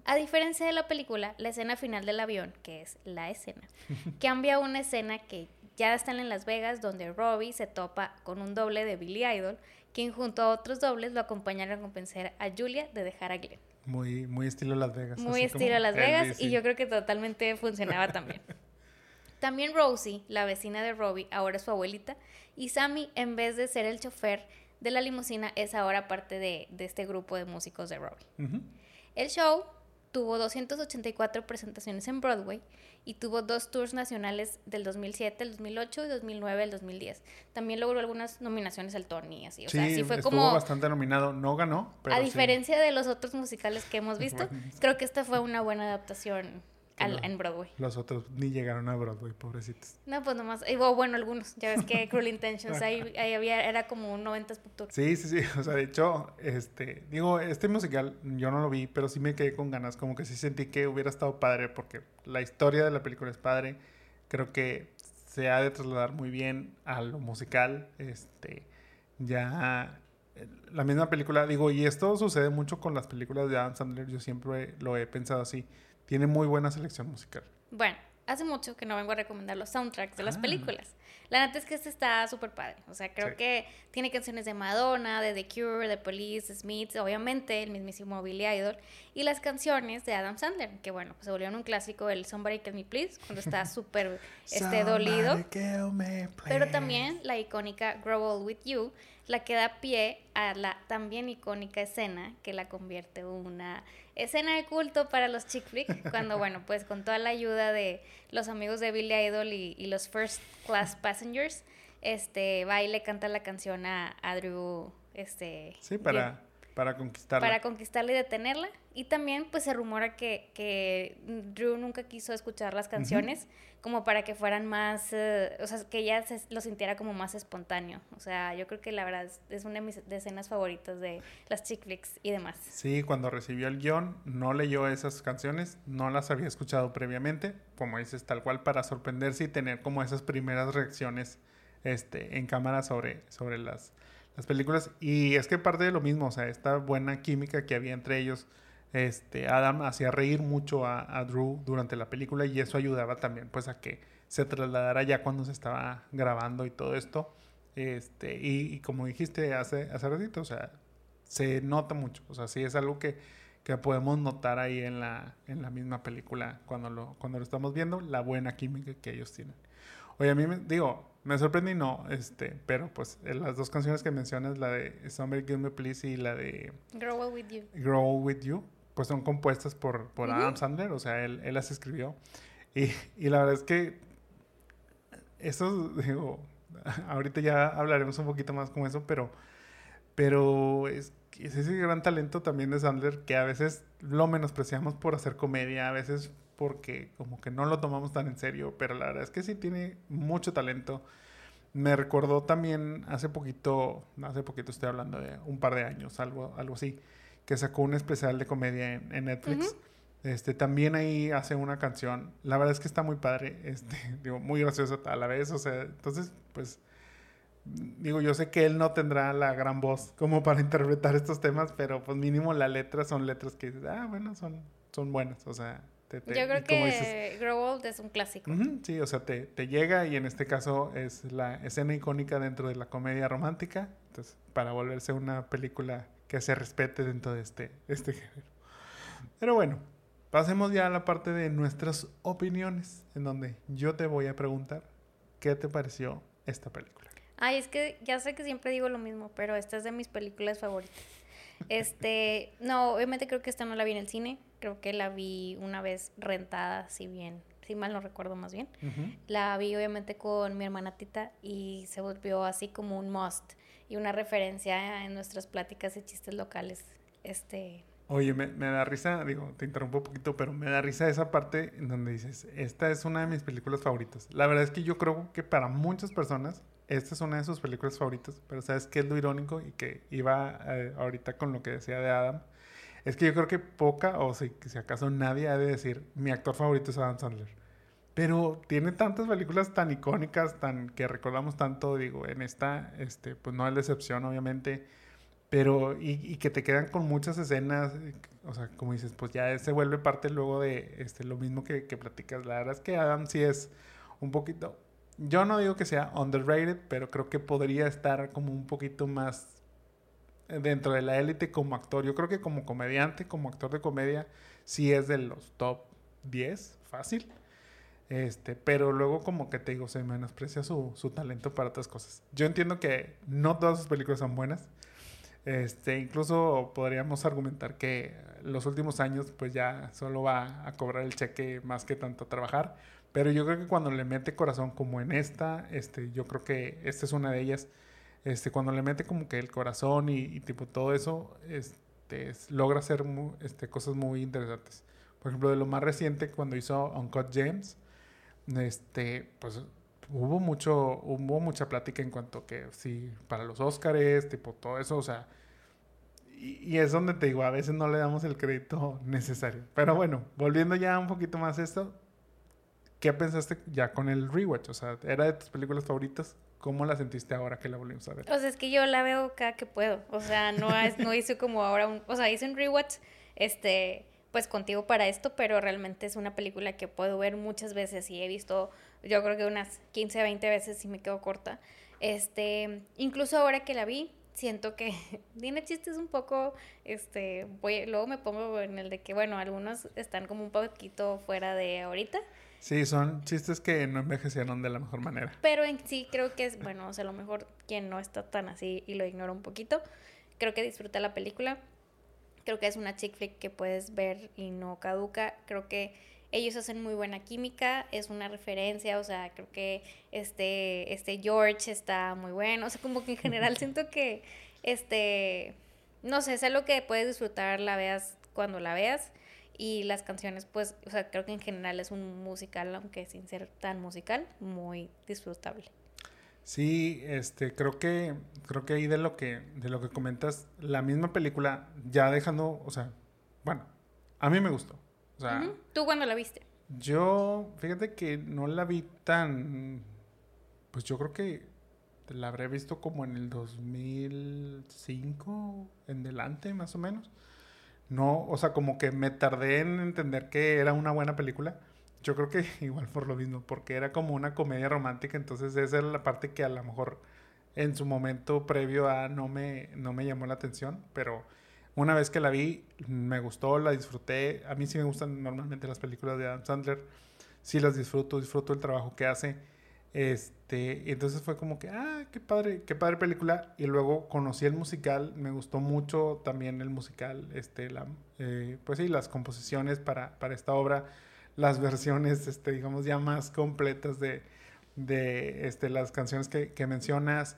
A diferencia de la película, la escena final del avión, que es la escena, cambia a una escena que ya están en Las Vegas, donde Robbie se topa con un doble de Billy Idol, quien junto a otros dobles lo acompañaron a convencer a Julia de dejar a Glenn. Muy, muy estilo Las Vegas. Muy estilo Las Vegas Elvis, y sí. yo creo que totalmente funcionaba también. También Rosie, la vecina de Robbie, ahora es su abuelita, y Sammy, en vez de ser el chofer de la limusina, es ahora parte de, de este grupo de músicos de Robbie. El show tuvo 284 presentaciones en Broadway y tuvo dos tours nacionales del 2007, el 2008 y 2009, el 2010. También logró algunas nominaciones al Tony, y así. O sea, sí fue estuvo como... bastante nominado. No ganó, pero A sí. diferencia de los otros musicales que hemos visto, creo que esta fue una buena adaptación al- en Broadway. Los otros ni llegaron a Broadway, pobrecitos. No, pues nomás, eh, bueno, algunos, ya ves que Cruel Intentions, ahí, ahí había, era como un 90s pop. Sí, sí, sí. O sea, de hecho, este, digo, este musical yo no lo vi, pero sí me quedé con ganas. Como que sí sentí que hubiera estado padre porque la historia de la película es padre. Creo que se ha de trasladar muy bien a lo musical. Este, ya eh, la misma película, digo, y esto sucede mucho con las películas de Adam Sandler. Yo siempre lo he pensado así. Tiene muy buena selección musical. Bueno, hace mucho que no vengo a recomendar los soundtracks de las Ah. películas. La neta es que este está súper padre. O sea, creo Sí. que tiene canciones de Madonna, de The Cure, de Police, de Smiths, obviamente el mismísimo Billy Idol. Y las canciones de Adam Sandler, que bueno, pues se volvieron un clásico, el Somebody Kill Me Please, cuando está súper este, dolido. Me, Pero también la icónica Grow Old With You, la que da pie a la también icónica escena que la convierte en una escena de culto para los chick flick, cuando, bueno, pues con toda la ayuda de los amigos de Billy Idol y, y los First Class Passengers, este, va y le canta la canción a, a Drew, este... Sí, para, para conquistarla. Para conquistarla y detenerla. Y también pues se rumora que, que Drew nunca quiso escuchar las canciones como para que fueran más, eh, o sea, que ella se, lo sintiera como más espontáneo. O sea, yo creo que la verdad es, es una de mis de escenas favoritas de las chick flicks y demás. Sí, cuando recibió el guion, no leyó esas canciones, no las había escuchado previamente, como dices, tal cual para sorprenderse y tener como esas primeras reacciones este, en cámara sobre, sobre las, las películas. Y es que parte de lo mismo, o sea, esta buena química que había entre ellos, este, Adam hacía reír mucho a, Drew durante la película y eso ayudaba también pues a que se trasladara ya cuando se estaba grabando y todo esto. Este, y, y como dijiste hace, hace ratito, o sea, se nota mucho. O sea, sí es algo que, que podemos notar ahí en la, en la misma película cuando lo, cuando lo estamos viendo, la buena química que ellos tienen. Oye, a mí me, digo, me sorprendí, no, este, pero pues las dos canciones que mencionas, la de Somebody Give Me Please y la de Grow With You. Grow With You, pues son compuestas por, por. Adam Sandler, o sea, él, él las escribió. Y, y la verdad es que eso, digo, ahorita ya hablaremos un poquito más con eso, pero, pero es, es ese gran talento también de Sandler que a veces lo menospreciamos por hacer comedia, a veces porque como que no lo tomamos tan en serio, pero la verdad es que sí tiene mucho talento. me recordó también hace poquito, hace poquito estoy hablando de un par de años, algo, algo así, que sacó un especial de comedia en, Netflix. Este, también ahí hace una canción. La verdad es que está muy padre, este, digo, muy graciosa a la vez. O sea, entonces, pues, digo, yo sé que él no tendrá la gran voz como para interpretar estos temas, pero pues mínimo las letras son letras que ah, bueno, son, son buenas. O sea, te, yo creo que Grow Old es un clásico. sí, o sea, te, te, llega y en este caso es la escena icónica dentro de la comedia romántica. Entonces, para volverse una película que se respete dentro de este, este género. Pero bueno, Pasemos ya a la parte de nuestras opiniones, en donde yo te voy a preguntar qué te pareció esta película. Ay, es que ya sé que siempre digo lo mismo, pero esta es de mis películas favoritas. Este, no, obviamente creo que esta no la vi en el cine, creo que la vi una vez rentada, si bien, si mal no recuerdo más bien. La vi obviamente con mi hermana Tita y se volvió así como un must y una referencia en nuestras pláticas y chistes locales. Este, Oye, me, da risa, digo, te interrumpo un poquito, pero me da risa esa parte en donde dices, esta es una de mis películas favoritas. La verdad es que yo creo que para muchas personas, esta es una de sus películas favoritas, pero ¿sabes qué es lo irónico? Y que iba eh, ahorita con lo que decía de Adam. Es que yo creo que poca, o si, si acaso nadie ha de decir, mi actor favorito es Adam Sandler. Pero tiene tantas películas tan icónicas, tan que recordamos tanto, digo, en esta, este, pues no es decepción, obviamente pero, y, y, que te quedan con muchas escenas, o sea, como dices, pues ya se vuelve parte luego de este, lo mismo que, que platicas. La verdad es que Adam sí es un poquito, yo no digo que sea underrated, pero creo que podría estar como un poquito más dentro de la élite como actor. Yo creo que como comediante, como actor de comedia, sí es de los top 10, fácil. Este, pero luego como que te digo, se menosprecia su, su talento para otras cosas. Yo entiendo que no todas sus películas son buenas. Este, incluso podríamos argumentar que los últimos años pues ya solo va a cobrar el cheque más que tanto a trabajar. Pero yo creo que cuando le mete corazón como en esta, este, yo creo que esta es una de ellas. Este, cuando le mete como que el corazón y, tipo todo eso, este, logra hacer este, cosas muy interesantes. Por ejemplo, de lo más reciente, cuando hizo Uncut James, este, pues hubo mucho, hubo mucha plática en cuanto que sí, para los Óscares, tipo todo eso, o sea, y, es donde te digo, a veces no le damos el crédito necesario. Pero bueno, volviendo ya un poquito más a esto, ¿qué pensaste ya con el rewatch? O sea, ¿era de tus películas favoritas? ¿Cómo la sentiste ahora que la volvimos a ver? O sea, es que yo la veo cada que puedo. O sea, no, es, no hice como ahora un... O sea, hice un rewatch, este, pues contigo para esto, pero realmente es una película que puedo ver muchas veces y he visto yo creo que unas 15, 20 veces y me quedo corta. Este, incluso ahora que la vi, siento que tiene chistes un poco, este, voy, luego me pongo en el de que, bueno, algunos están como un poquito fuera de ahorita. Sí, son chistes que no envejecieron de la mejor manera. Pero en sí creo que es, bueno, o sea, a lo mejor quien no está tan así y lo ignora un poquito, creo que disfruta la película. Creo que es una chick flick que puedes ver y no caduca. Creo que ellos hacen muy buena química, es una referencia, o sea, creo que este, este George está muy bueno, o sea, como que en general siento que, este, no sé, es algo que puedes disfrutar, la veas cuando la veas, y las canciones, pues, o sea, creo que en general es un musical, aunque sin ser tan musical, muy disfrutable. Sí, este, creo que, creo que ahí de lo que, de lo que comentas, la misma película, ya dejando, o sea, bueno, a mí me gustó. ¿Tú cuándo la viste? Yo, fíjate que no la vi tan... Pues yo creo que la habré visto como en el 2005 en delante, más o menos. No, o sea, como que me tardé en entender que era una buena película. Yo creo que igual por lo mismo, porque era como una comedia romántica, entonces esa era la parte que a lo mejor en su momento previo a no me, no me llamó la atención, pero una vez que la vi, me gustó, la disfruté. A mí sí me gustan normalmente las películas de Adam Sandler. Sí las disfruto, disfruto el trabajo que hace. Este, entonces fue como que, ah, qué padre, qué padre película. Y luego conocí el musical, me gustó mucho también el musical, este, la, eh, pues sí, las composiciones para, para esta obra, las versiones, este, digamos, ya más completas de, de este, las canciones que, que mencionas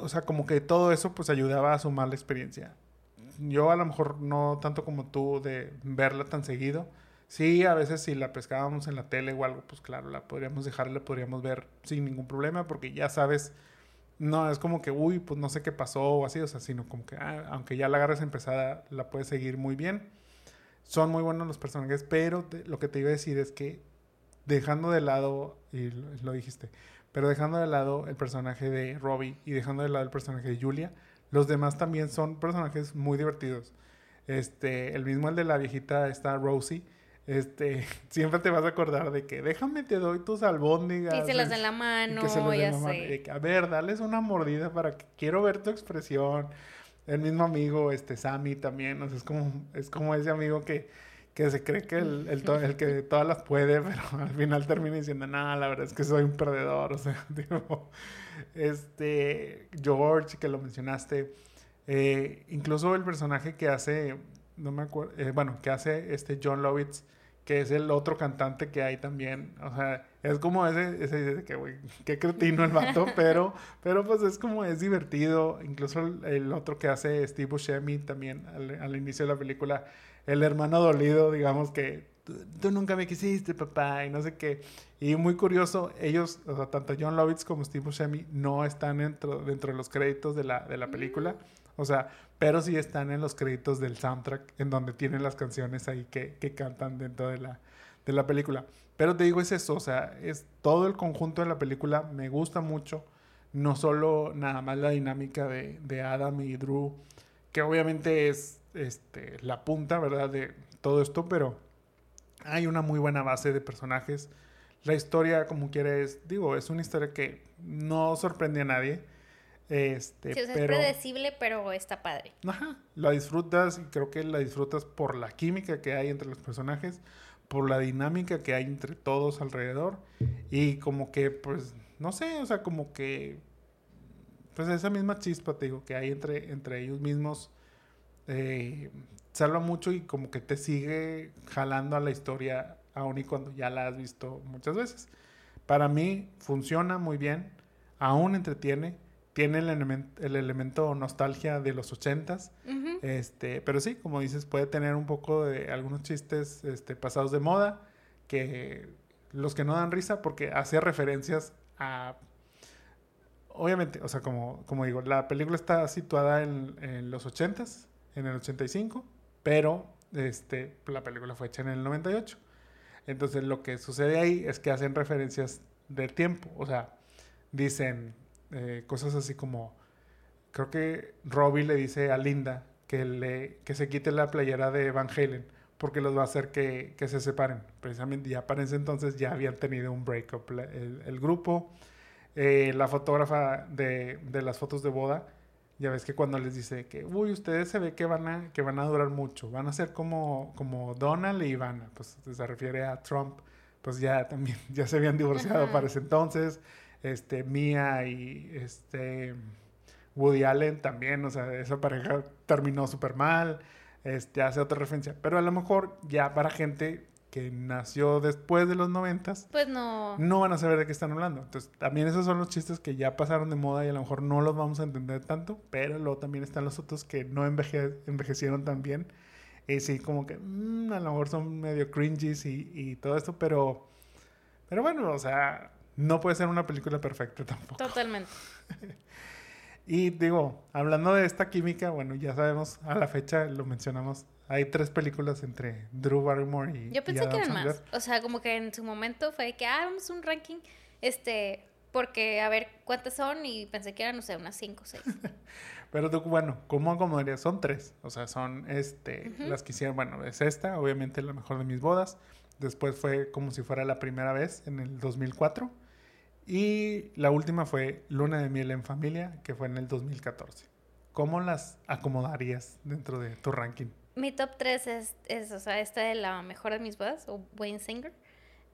o sea, como que todo eso pues ayudaba a sumar la experiencia. Yo a lo mejor no tanto como tú de verla tan seguido, Sí, a veces si la pescábamos en la tele o algo, pues claro, la podríamos dejar, la podríamos ver sin ningún problema, porque ya sabes, no es como que, uy, pues no sé qué pasó o así, o sea, sino como que, ah, aunque ya la agarres empezada, la puedes seguir muy bien. Son muy buenos los personajes, pero lo que te iba a decir es que dejando de lado, y lo, lo, dijiste, pero dejando de lado el personaje de Robbie y dejando de lado el personaje de Julia, los demás también son personajes muy divertidos. Este, el mismo el de la viejita está Rosie este, siempre te vas a acordar de que déjame te doy tus albóndigas. Y se las den la mano, que se las den la mano. a ver, dales una mordida para que quiero ver tu expresión. El mismo amigo, este, Sammy también, o sea, es como, es como ese amigo que, que se cree que el, el, el, que todas las puede, pero al final termina diciendo, nada, la verdad es que soy un perdedor, o sea, tipo, este, George, que lo mencionaste, eh, incluso el personaje que hace, no me acuerdo, eh, bueno, que hace este John Lovitz, que es el otro cantante que hay también. O sea, es como ese, ese que, güey, qué cretino el vato, pero, pero pues es como, es divertido. Incluso el, otro que hace Steve Buscemi también al, inicio de la película, el hermano dolido, digamos que tú, nunca me quisiste, papá, y no sé qué. Y muy curioso, ellos, o sea, tanto John Lovitz como Steve Buscemi no están dentro, dentro de los créditos de la, de la película. O sea, pero sí están en los créditos del soundtrack, en donde tienen las canciones ahí que, que cantan dentro de la, de la película. Pero te digo, es eso, o sea, es todo el conjunto de la película, me gusta mucho, no solo nada más la dinámica de, de Adam y Drew, que obviamente es este, la punta, ¿verdad?, de todo esto, pero hay una muy buena base de personajes. La historia, como quieres, digo, es una historia que no sorprende a nadie este, sí, o sea, es predecible, pero está padre. Ajá, la disfrutas y creo que la disfrutas por la química que hay entre los personajes, por la dinámica que hay entre todos alrededor y como que, pues, no sé, o sea, como que, pues esa misma chispa, te digo, que hay entre, entre ellos mismos, eh, salva mucho y como que te sigue jalando a la historia aún y cuando ya la has visto muchas veces. Para mí funciona muy bien, aún entretiene tiene el, el elemento nostalgia de los ochentas, este, pero sí, como dices, puede tener un poco de algunos chistes este, pasados de moda, que los que no dan risa porque hace referencias a... Obviamente, o sea, como, como digo, la película está situada en, en los ochentas, en el 85, pero este, la película fue hecha en el 98. Entonces lo que sucede ahí es que hacen referencias del tiempo, o sea, dicen eh, cosas así como, creo que Robbie le dice a Linda que, le, que se quite la playera de Van Halen porque los va a hacer que, que se separen. Precisamente ya para ese entonces ya habían tenido un breakup el, grupo. Eh, la fotógrafa de, de, las fotos de boda, ya ves que cuando les dice que, uy, ustedes se ve que van a, que van a durar mucho, van a ser como, como Donald y Ivana, pues se refiere a Trump, pues ya también, ya se habían divorciado para ese entonces este, Mia y este, Woody Allen también, o sea, esa pareja terminó súper mal, este, hace otra referencia, pero a lo mejor ya para gente que nació después de los noventas, pues no. No van a saber de qué están hablando. Entonces, también esos son los chistes que ya pasaron de moda y a lo mejor no los vamos a entender tanto, pero luego también están los otros que no envejecieron tan bien. Y sí, como que mm, a lo mejor son medio cringes y, y todo esto, pero, pero bueno, o sea, no puede ser una película perfecta tampoco. Totalmente. y digo, hablando de esta química, bueno, ya sabemos, a la fecha lo mencionamos, hay tres películas entre Drew Barrymore y Yo pensé que eran más. O sea, como que en su momento fue que, ah, vamos un ranking, este, porque a ver cuántas son y pensé que eran, no sé, unas cinco o seis. Pero tú, bueno, ¿cómo acomodarías? Son tres. O sea, son este, las que hicieron, bueno, es esta, obviamente la mejor de mis bodas. Después fue como si fuera la primera vez en el 2004. Y la última fue Luna de Miel en Familia, que fue en el 2014. ¿Cómo las acomodarías dentro de tu ranking? Mi top 3 es, es o sea, esta de la mejor de mis bodas, o Wayne Singer,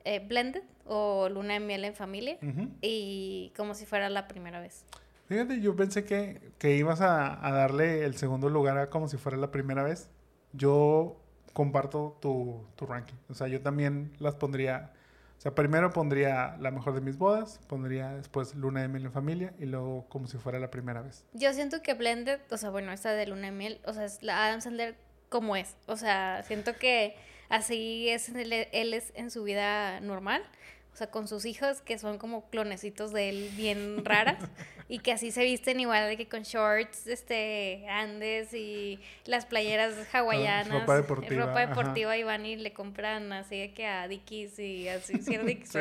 eh, Blended, o Luna de Miel en Familia, y como si fuera la primera vez. Fíjate, yo pensé que, que ibas a, a, darle el segundo lugar a como si fuera la primera vez. Yo comparto tu, tu ranking. O sea, yo también las pondría o sea, primero pondría la mejor de mis bodas, pondría después Luna de Miel en familia y luego como si fuera la primera vez. Yo siento que Blended, o sea, bueno, esta de Luna de Miel, o sea, es la Adam Sandler como es. O sea, siento que así es él, él es en su vida normal. O sea, con sus hijos que son como clonecitos de él bien raras y que así se visten igual de que con shorts este grandes y las playeras hawaianas, ropa deportiva, ropa deportiva y van y le compran así de que a Dickies y así, sí, Dickies,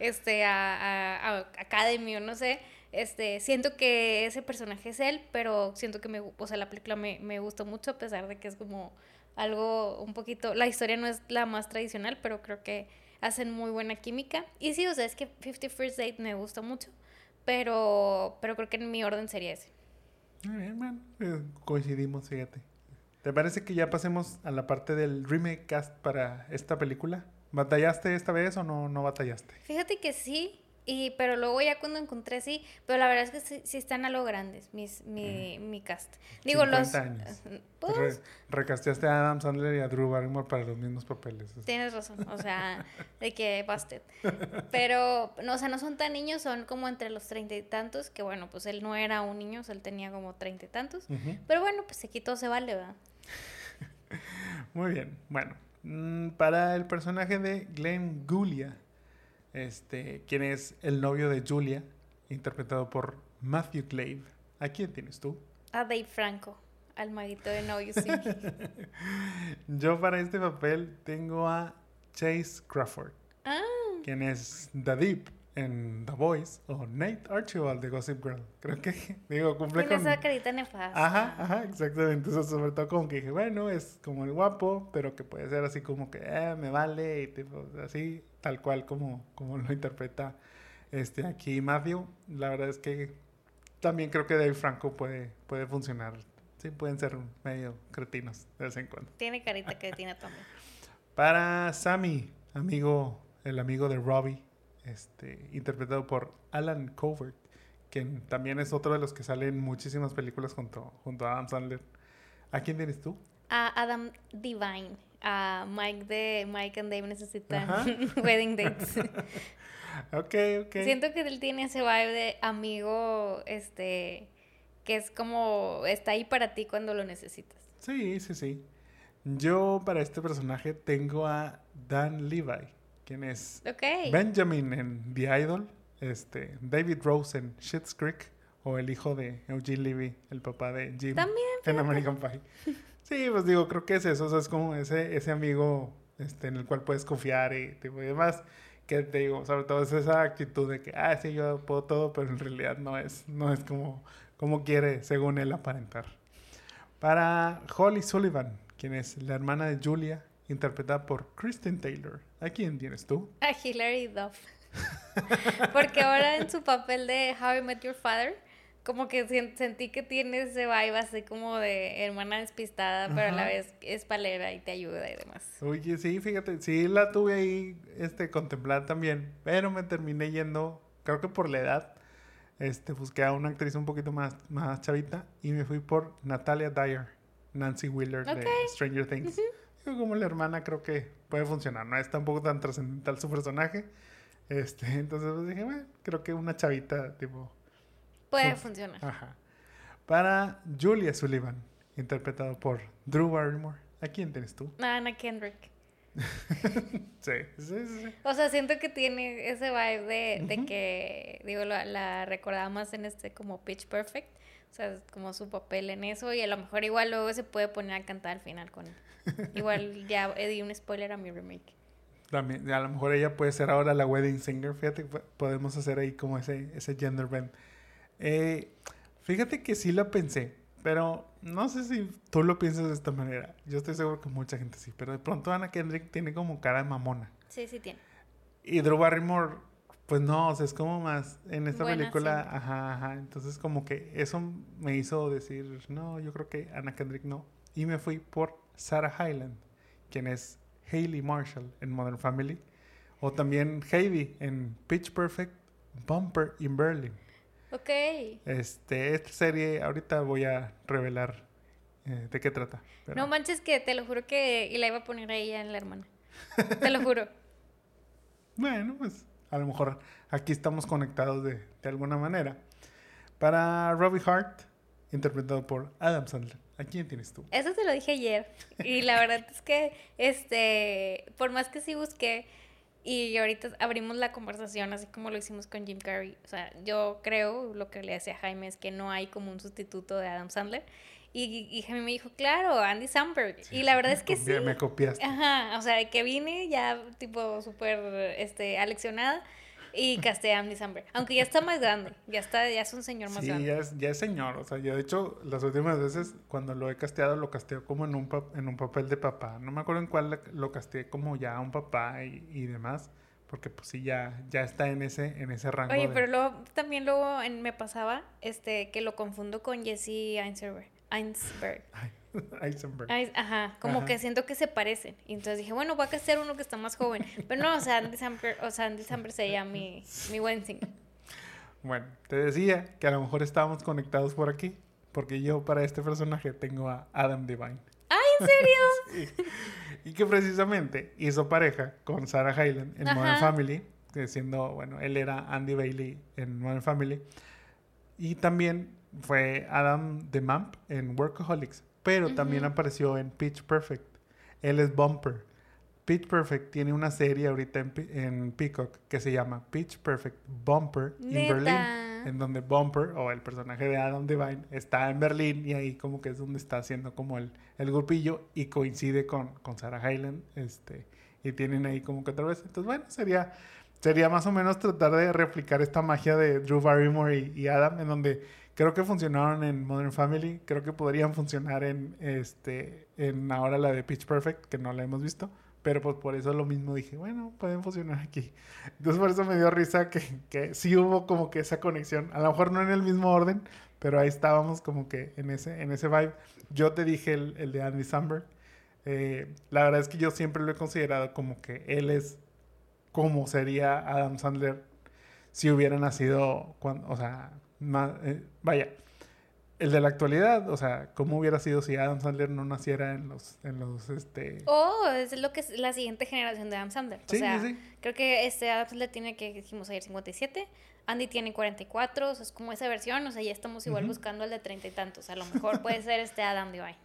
este a, a, a Academy o no sé. Este, siento que ese personaje es él, pero siento que me, o sea, la película me, me gustó mucho a pesar de que es como algo un poquito, la historia no es la más tradicional, pero creo que hacen muy buena química. Y sí, o sea, es que Fifty First Date me gusta mucho, pero, pero creo que en mi orden sería ese. Muy bien, bueno, eh, coincidimos, fíjate. ¿Te parece que ya pasemos a la parte del remake cast para esta película? ¿Batallaste esta vez o no, no batallaste? Fíjate que sí, y, pero luego ya cuando encontré sí, pero la verdad es que sí, sí están a lo grandes mis, mi, mi cast. Digo, 50 los... años. Pues, Re- recasteaste a Adam Sandler y a Drew Barrymore para los mismos papeles. Tienes razón, o sea, de que busted. Pero, no, o sea, no son tan niños, son como entre los treinta y tantos, que bueno, pues él no era un niño, o sea, él tenía como treinta y tantos. Pero bueno, pues aquí todo se vale, ¿verdad? Muy bien, bueno. mm, Para el personaje de Glenn Gulia, este, quien es el novio de Julia, interpretado por Matthew Glave. ¿A quién tienes tú? A Dave Franco, al maguito de No You See. Yo para este papel tengo a Chase Crawford, Ah, quien es The Deep en The Voice o Nate Archibald de Gossip Girl. Creo que, digo, cumple con... esa carita nefasta. Ajá, ajá, exactamente. Entonces, sobre todo como que dije, bueno, es como el guapo, pero que puede ser así como que, eh, me vale, y tipo, así, tal cual como, como lo interpreta este aquí Matthew. La verdad es que también creo que Dave Franco puede, puede funcionar. Sí, pueden ser medio cretinos de vez en cuando. Tiene carita que tiene también. Para Sammy, amigo, el amigo de Robbie, este, interpretado por Alan Covert, quien también es otro de los que sale en muchísimas películas junto, junto a Adam Sandler. ¿A quién tienes tú? A Adam Divine, a Mike de Mike and Dave necesitan Ajá. wedding dates. Ok, ok. Siento que él tiene ese vibe de amigo, este, que es como, está ahí para ti cuando lo necesitas. Sí, sí, sí. Yo para este personaje tengo a Dan Levi, quien es. Benjamin en The Idol, este, David Rose en Schitt's Creek, o el hijo de Eugene Levy, el papá de Jim También, en American Pie. Sí, pues digo, creo que es eso, o sea, es como ese, ese amigo este, en el cual puedes confiar y, tipo, y demás, que te digo, sobre todo es esa actitud de que, ah, sí, yo puedo todo, pero en realidad no es, no es como, como quiere, según él, aparentar. Para Holly Sullivan, quien es la hermana de Julia, interpretada por Kristen Taylor. ¿A quién tienes tú? A Hilary Duff. Porque ahora en su papel de How I Met Your Father, como que sen- sentí que tiene ese vibe así como de hermana despistada, pero a la vez es palera y te ayuda y demás. Oye, sí, fíjate, sí la tuve ahí este, contemplada también, pero me terminé yendo, creo que por la edad, este, busqué a una actriz un poquito más, más chavita y me fui por Natalia Dyer, Nancy Wheeler de Stranger Things. Como la hermana creo que puede funcionar, no es tampoco tan trascendental su personaje. Este, entonces pues, dije, bueno, creo que una chavita tipo... Puede Fu- funcionar. Ajá. Para Julia Sullivan, interpretado por Drew Barrymore. ¿A quién tienes tú? Anna Kendrick. Sí, sí, sí. O sea, siento que tiene ese vibe de, de que, digo, la, la recordaba más en este como Pitch Perfect. O sea, como su papel en eso y a lo mejor igual luego se puede poner a cantar al final con. Igual ya di un spoiler a mi remake. También, a lo mejor ella puede ser ahora la wedding singer. Fíjate, po- podemos hacer ahí como ese, ese gender bend. Eh, fíjate que sí lo pensé, pero no sé si tú lo piensas de esta manera. Yo estoy seguro que mucha gente sí, pero de pronto Anna Kendrick tiene como cara de mamona. Sí, sí tiene. Y Drew Barrymore, pues no, o sea, es como más en esta Buena película, siempre. ajá, ajá. Entonces como que eso me hizo decir, no, yo creo que Anna Kendrick no. Y me fui por Sarah Hyland, quien es Hayley Marshall en Modern Family. O también Heidi en Pitch Perfect, Bumper in Berlin. Ok. Este, esta serie, ahorita voy a revelar eh, de qué trata. pero- No manches que te lo juro que... Y la iba a poner a ella en la hermana. Te lo juro. Bueno, pues a lo mejor aquí estamos conectados de, de alguna manera. Para Robbie Hart, interpretado por Adam Sandler. ¿A quién tienes tú? Eso te lo dije ayer. Y la verdad es que, este, por más que sí busqué, y ahorita abrimos la conversación así como lo hicimos con Jim Carrey. O sea, yo creo, lo que le decía a Jaime es que no hay como un sustituto de Adam Sandler. Y, y Jaime me dijo, claro, Andy Samberg. y la verdad es que sí. Me copiaste. Ajá, o sea, que vine ya tipo súper este, aleccionada y casté a Andy Samberg. Aunque ya está más grande, ya está, ya es un señor más grande. Sí, ya es, ya es señor. O sea, yo de hecho, las últimas veces cuando lo he casteado, lo casteo como en un, en un papel de papá. No me acuerdo en cuál lo casteé como ya un papá y, y demás porque pues sí ya ya está en ese en ese rango oye pero luego también luego me pasaba este que lo confundo con Jesse Eisenberg Eisenberg Eisenberg ajá como que siento que se parecen. Y entonces dije bueno voy a hacer uno que está más joven pero no o sea Andy Samberg o sea Andy Samberg sería mi mi Wensing bueno te decía que a lo mejor estábamos conectados por aquí porque yo para este personaje tengo a Adam Devine. ¡Ay, en serio! sí. Y que precisamente hizo pareja con Sarah Hyland en Modern Family, siendo, bueno, él era Andy Bailey en Modern Family. Y también fue Adam DeMamp en Workaholics, pero también apareció en Pitch Perfect. Él es Bumper. Pitch Perfect tiene una serie ahorita en, Peacock que se llama Pitch Perfect Bumper in Berlin, en donde Bumper o el personaje de Adam Devine está en Berlín y ahí como que es donde está haciendo como el, el grupillo y coincide con, con Sarah Hyland este, y tienen ahí como que otra vez. Entonces, bueno, sería, sería más o menos tratar de replicar esta magia de Drew Barrymore y, y Adam en donde creo que funcionaron en Modern Family, creo que podrían funcionar en, este, en ahora la de Pitch Perfect, que no la hemos visto pero pues por eso lo mismo dije, bueno, pueden funcionar aquí. Entonces por eso me dio risa que, que sí hubo como que esa conexión. A lo mejor no en el mismo orden, pero ahí estábamos como que en ese, en ese vibe. Yo te dije el, el de Andy Samberg. Eh, la verdad es que yo siempre lo he considerado como que él es como sería Adam Sandler si hubiera nacido, cuando, o sea, más, eh, vaya, el de la actualidad, o sea, ¿cómo hubiera sido si Adam Sandler no naciera en los, en los, este... Oh, es lo que es la siguiente generación de Adam Sandler. Sí, o sea, sí, creo que este Adam Sandler tiene que, dijimos ayer, 57, Andy tiene 44, o sea, es como esa versión, o sea, ya estamos igual buscando el de treinta y tantos, a lo mejor puede ser este Adam Devine.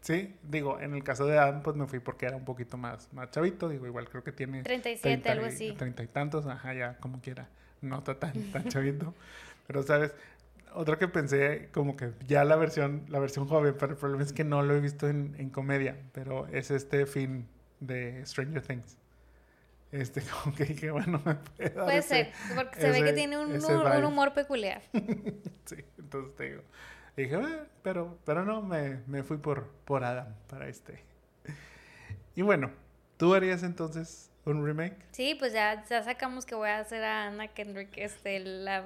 Sí, digo, en el caso de Adam, pues me fui porque era un poquito más, más chavito, digo, igual creo que tiene... 37, algo así. Treinta y tantos, ajá, ya, como quiera, no está tan, tan chavito, pero, ¿sabes?, otro que pensé, como que ya la versión, la versión joven, pero el problema es que no lo he visto en, en comedia, pero es este fin de Stranger Things. Este, como que dije, bueno, me puede, puede ser, porque se ve que tiene un, un humor peculiar. sí, entonces te digo, dije, ah, pero, pero no, me, me fui por, por Adam para este. Y bueno, ¿tú harías entonces un remake. Sí, pues ya, ya sacamos que voy a hacer a Anna Kendrick este, la,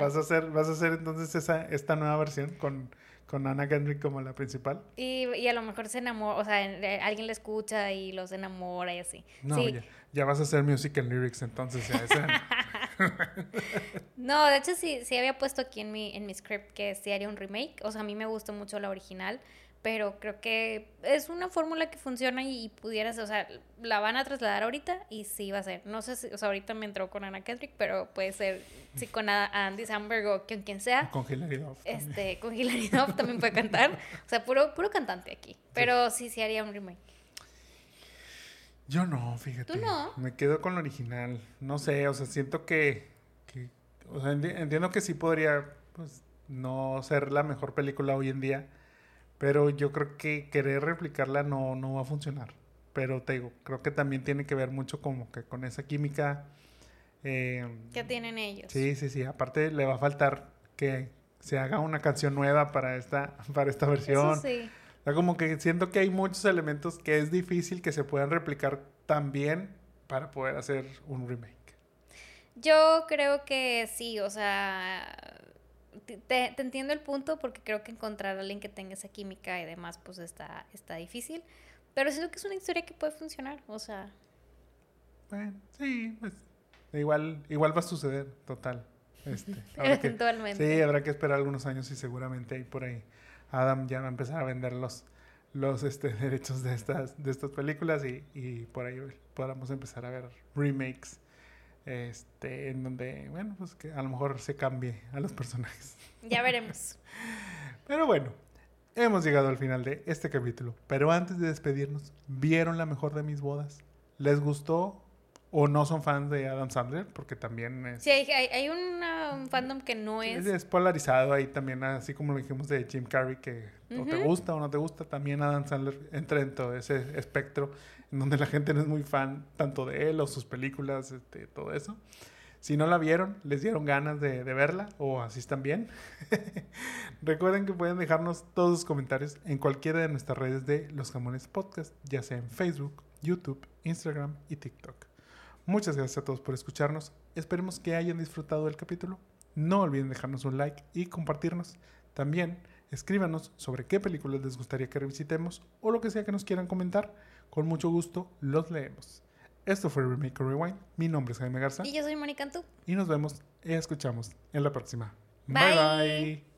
¿Vas, a hacer, ¿Vas a hacer entonces esa, esta nueva versión con, con Anna Kendrick como la principal? Y, y a lo mejor se enamora, o sea, alguien le escucha y los enamora y así. No, ya, ya, vas a hacer music and lyrics entonces. Ya, no, de hecho sí, sí había puesto aquí en mi, en mi script que sí haría un remake. O sea, a mí me gustó mucho la original pero creo que es una fórmula que funciona y, pudieras, o sea, la van a trasladar ahorita y sí va a ser. No sé si, o sea, ahorita me entró con Anna Kendrick, pero puede ser, sí, con Andy Samberg o con quien sea. Con Hilary Duff. Este, con Hilary Duff también puede cantar. O sea, puro, puro cantante aquí. Pero sí, sí, haría un remake. Yo no, fíjate. ¿Tú no? Me quedo con lo original. No sé, o sea, siento que, que o sea, entiendo que sí podría, pues, no ser la mejor película hoy en día pero yo creo que querer replicarla no, no va a funcionar. Pero te digo, creo que también tiene que ver mucho como que con esa química. Eh, que tienen ellos. Sí, sí, sí. Aparte le va a faltar que se haga una canción nueva para esta, para esta versión. Eso sí. O sea, como que siento que hay muchos elementos que es difícil que se puedan replicar tan bien para poder hacer un remake. Yo creo que sí, o sea, te, entiendo el punto porque creo que encontrar a alguien que tenga esa química y demás, pues está, está difícil. Pero siento que es una historia que puede funcionar, o sea. Bueno, sí, pues igual, igual va a suceder, total. Este, Eventualmente. sí, habrá que esperar algunos años y seguramente ahí por ahí Adam ya va a empezar a vender los, los este, derechos de estas, de estas películas y, y por ahí podamos empezar a ver remakes Este, en donde, bueno, pues que a lo mejor se cambie a los personajes. Ya veremos. Pero bueno, hemos llegado al final de este capítulo. Pero antes de despedirnos, ¿vieron la mejor de mis bodas? ¿Les gustó o no son fans de Adam Sandler? Porque también es... Sí, hay, hay, una- un fandom que no es. Es, polarizado ahí también, así como lo dijimos de Jim Carrey, que o te gusta o no te gusta, también Adam Sandler entra en todo ese espectro en donde la gente no es muy fan tanto de él o sus películas, este, todo eso. Si no la vieron, les dieron ganas de, de verla o así están bien. Recuerden que pueden dejarnos todos sus comentarios en cualquiera de nuestras redes de Los Jamones Podcast, ya sea en Facebook, YouTube, Instagram y TikTok. Muchas gracias a todos por escucharnos. Esperemos que hayan disfrutado del capítulo. No olviden dejarnos un like y compartirnos. También escríbanos sobre qué películas les gustaría que revisitemos o lo que sea que nos quieran comentar. Con mucho gusto los leemos. Esto fue Remake Rewind. Mi nombre es Jaime Garza Y yo soy Mónica Antú. y nos vemos y escuchamos en la próxima. Bye. bye. bye.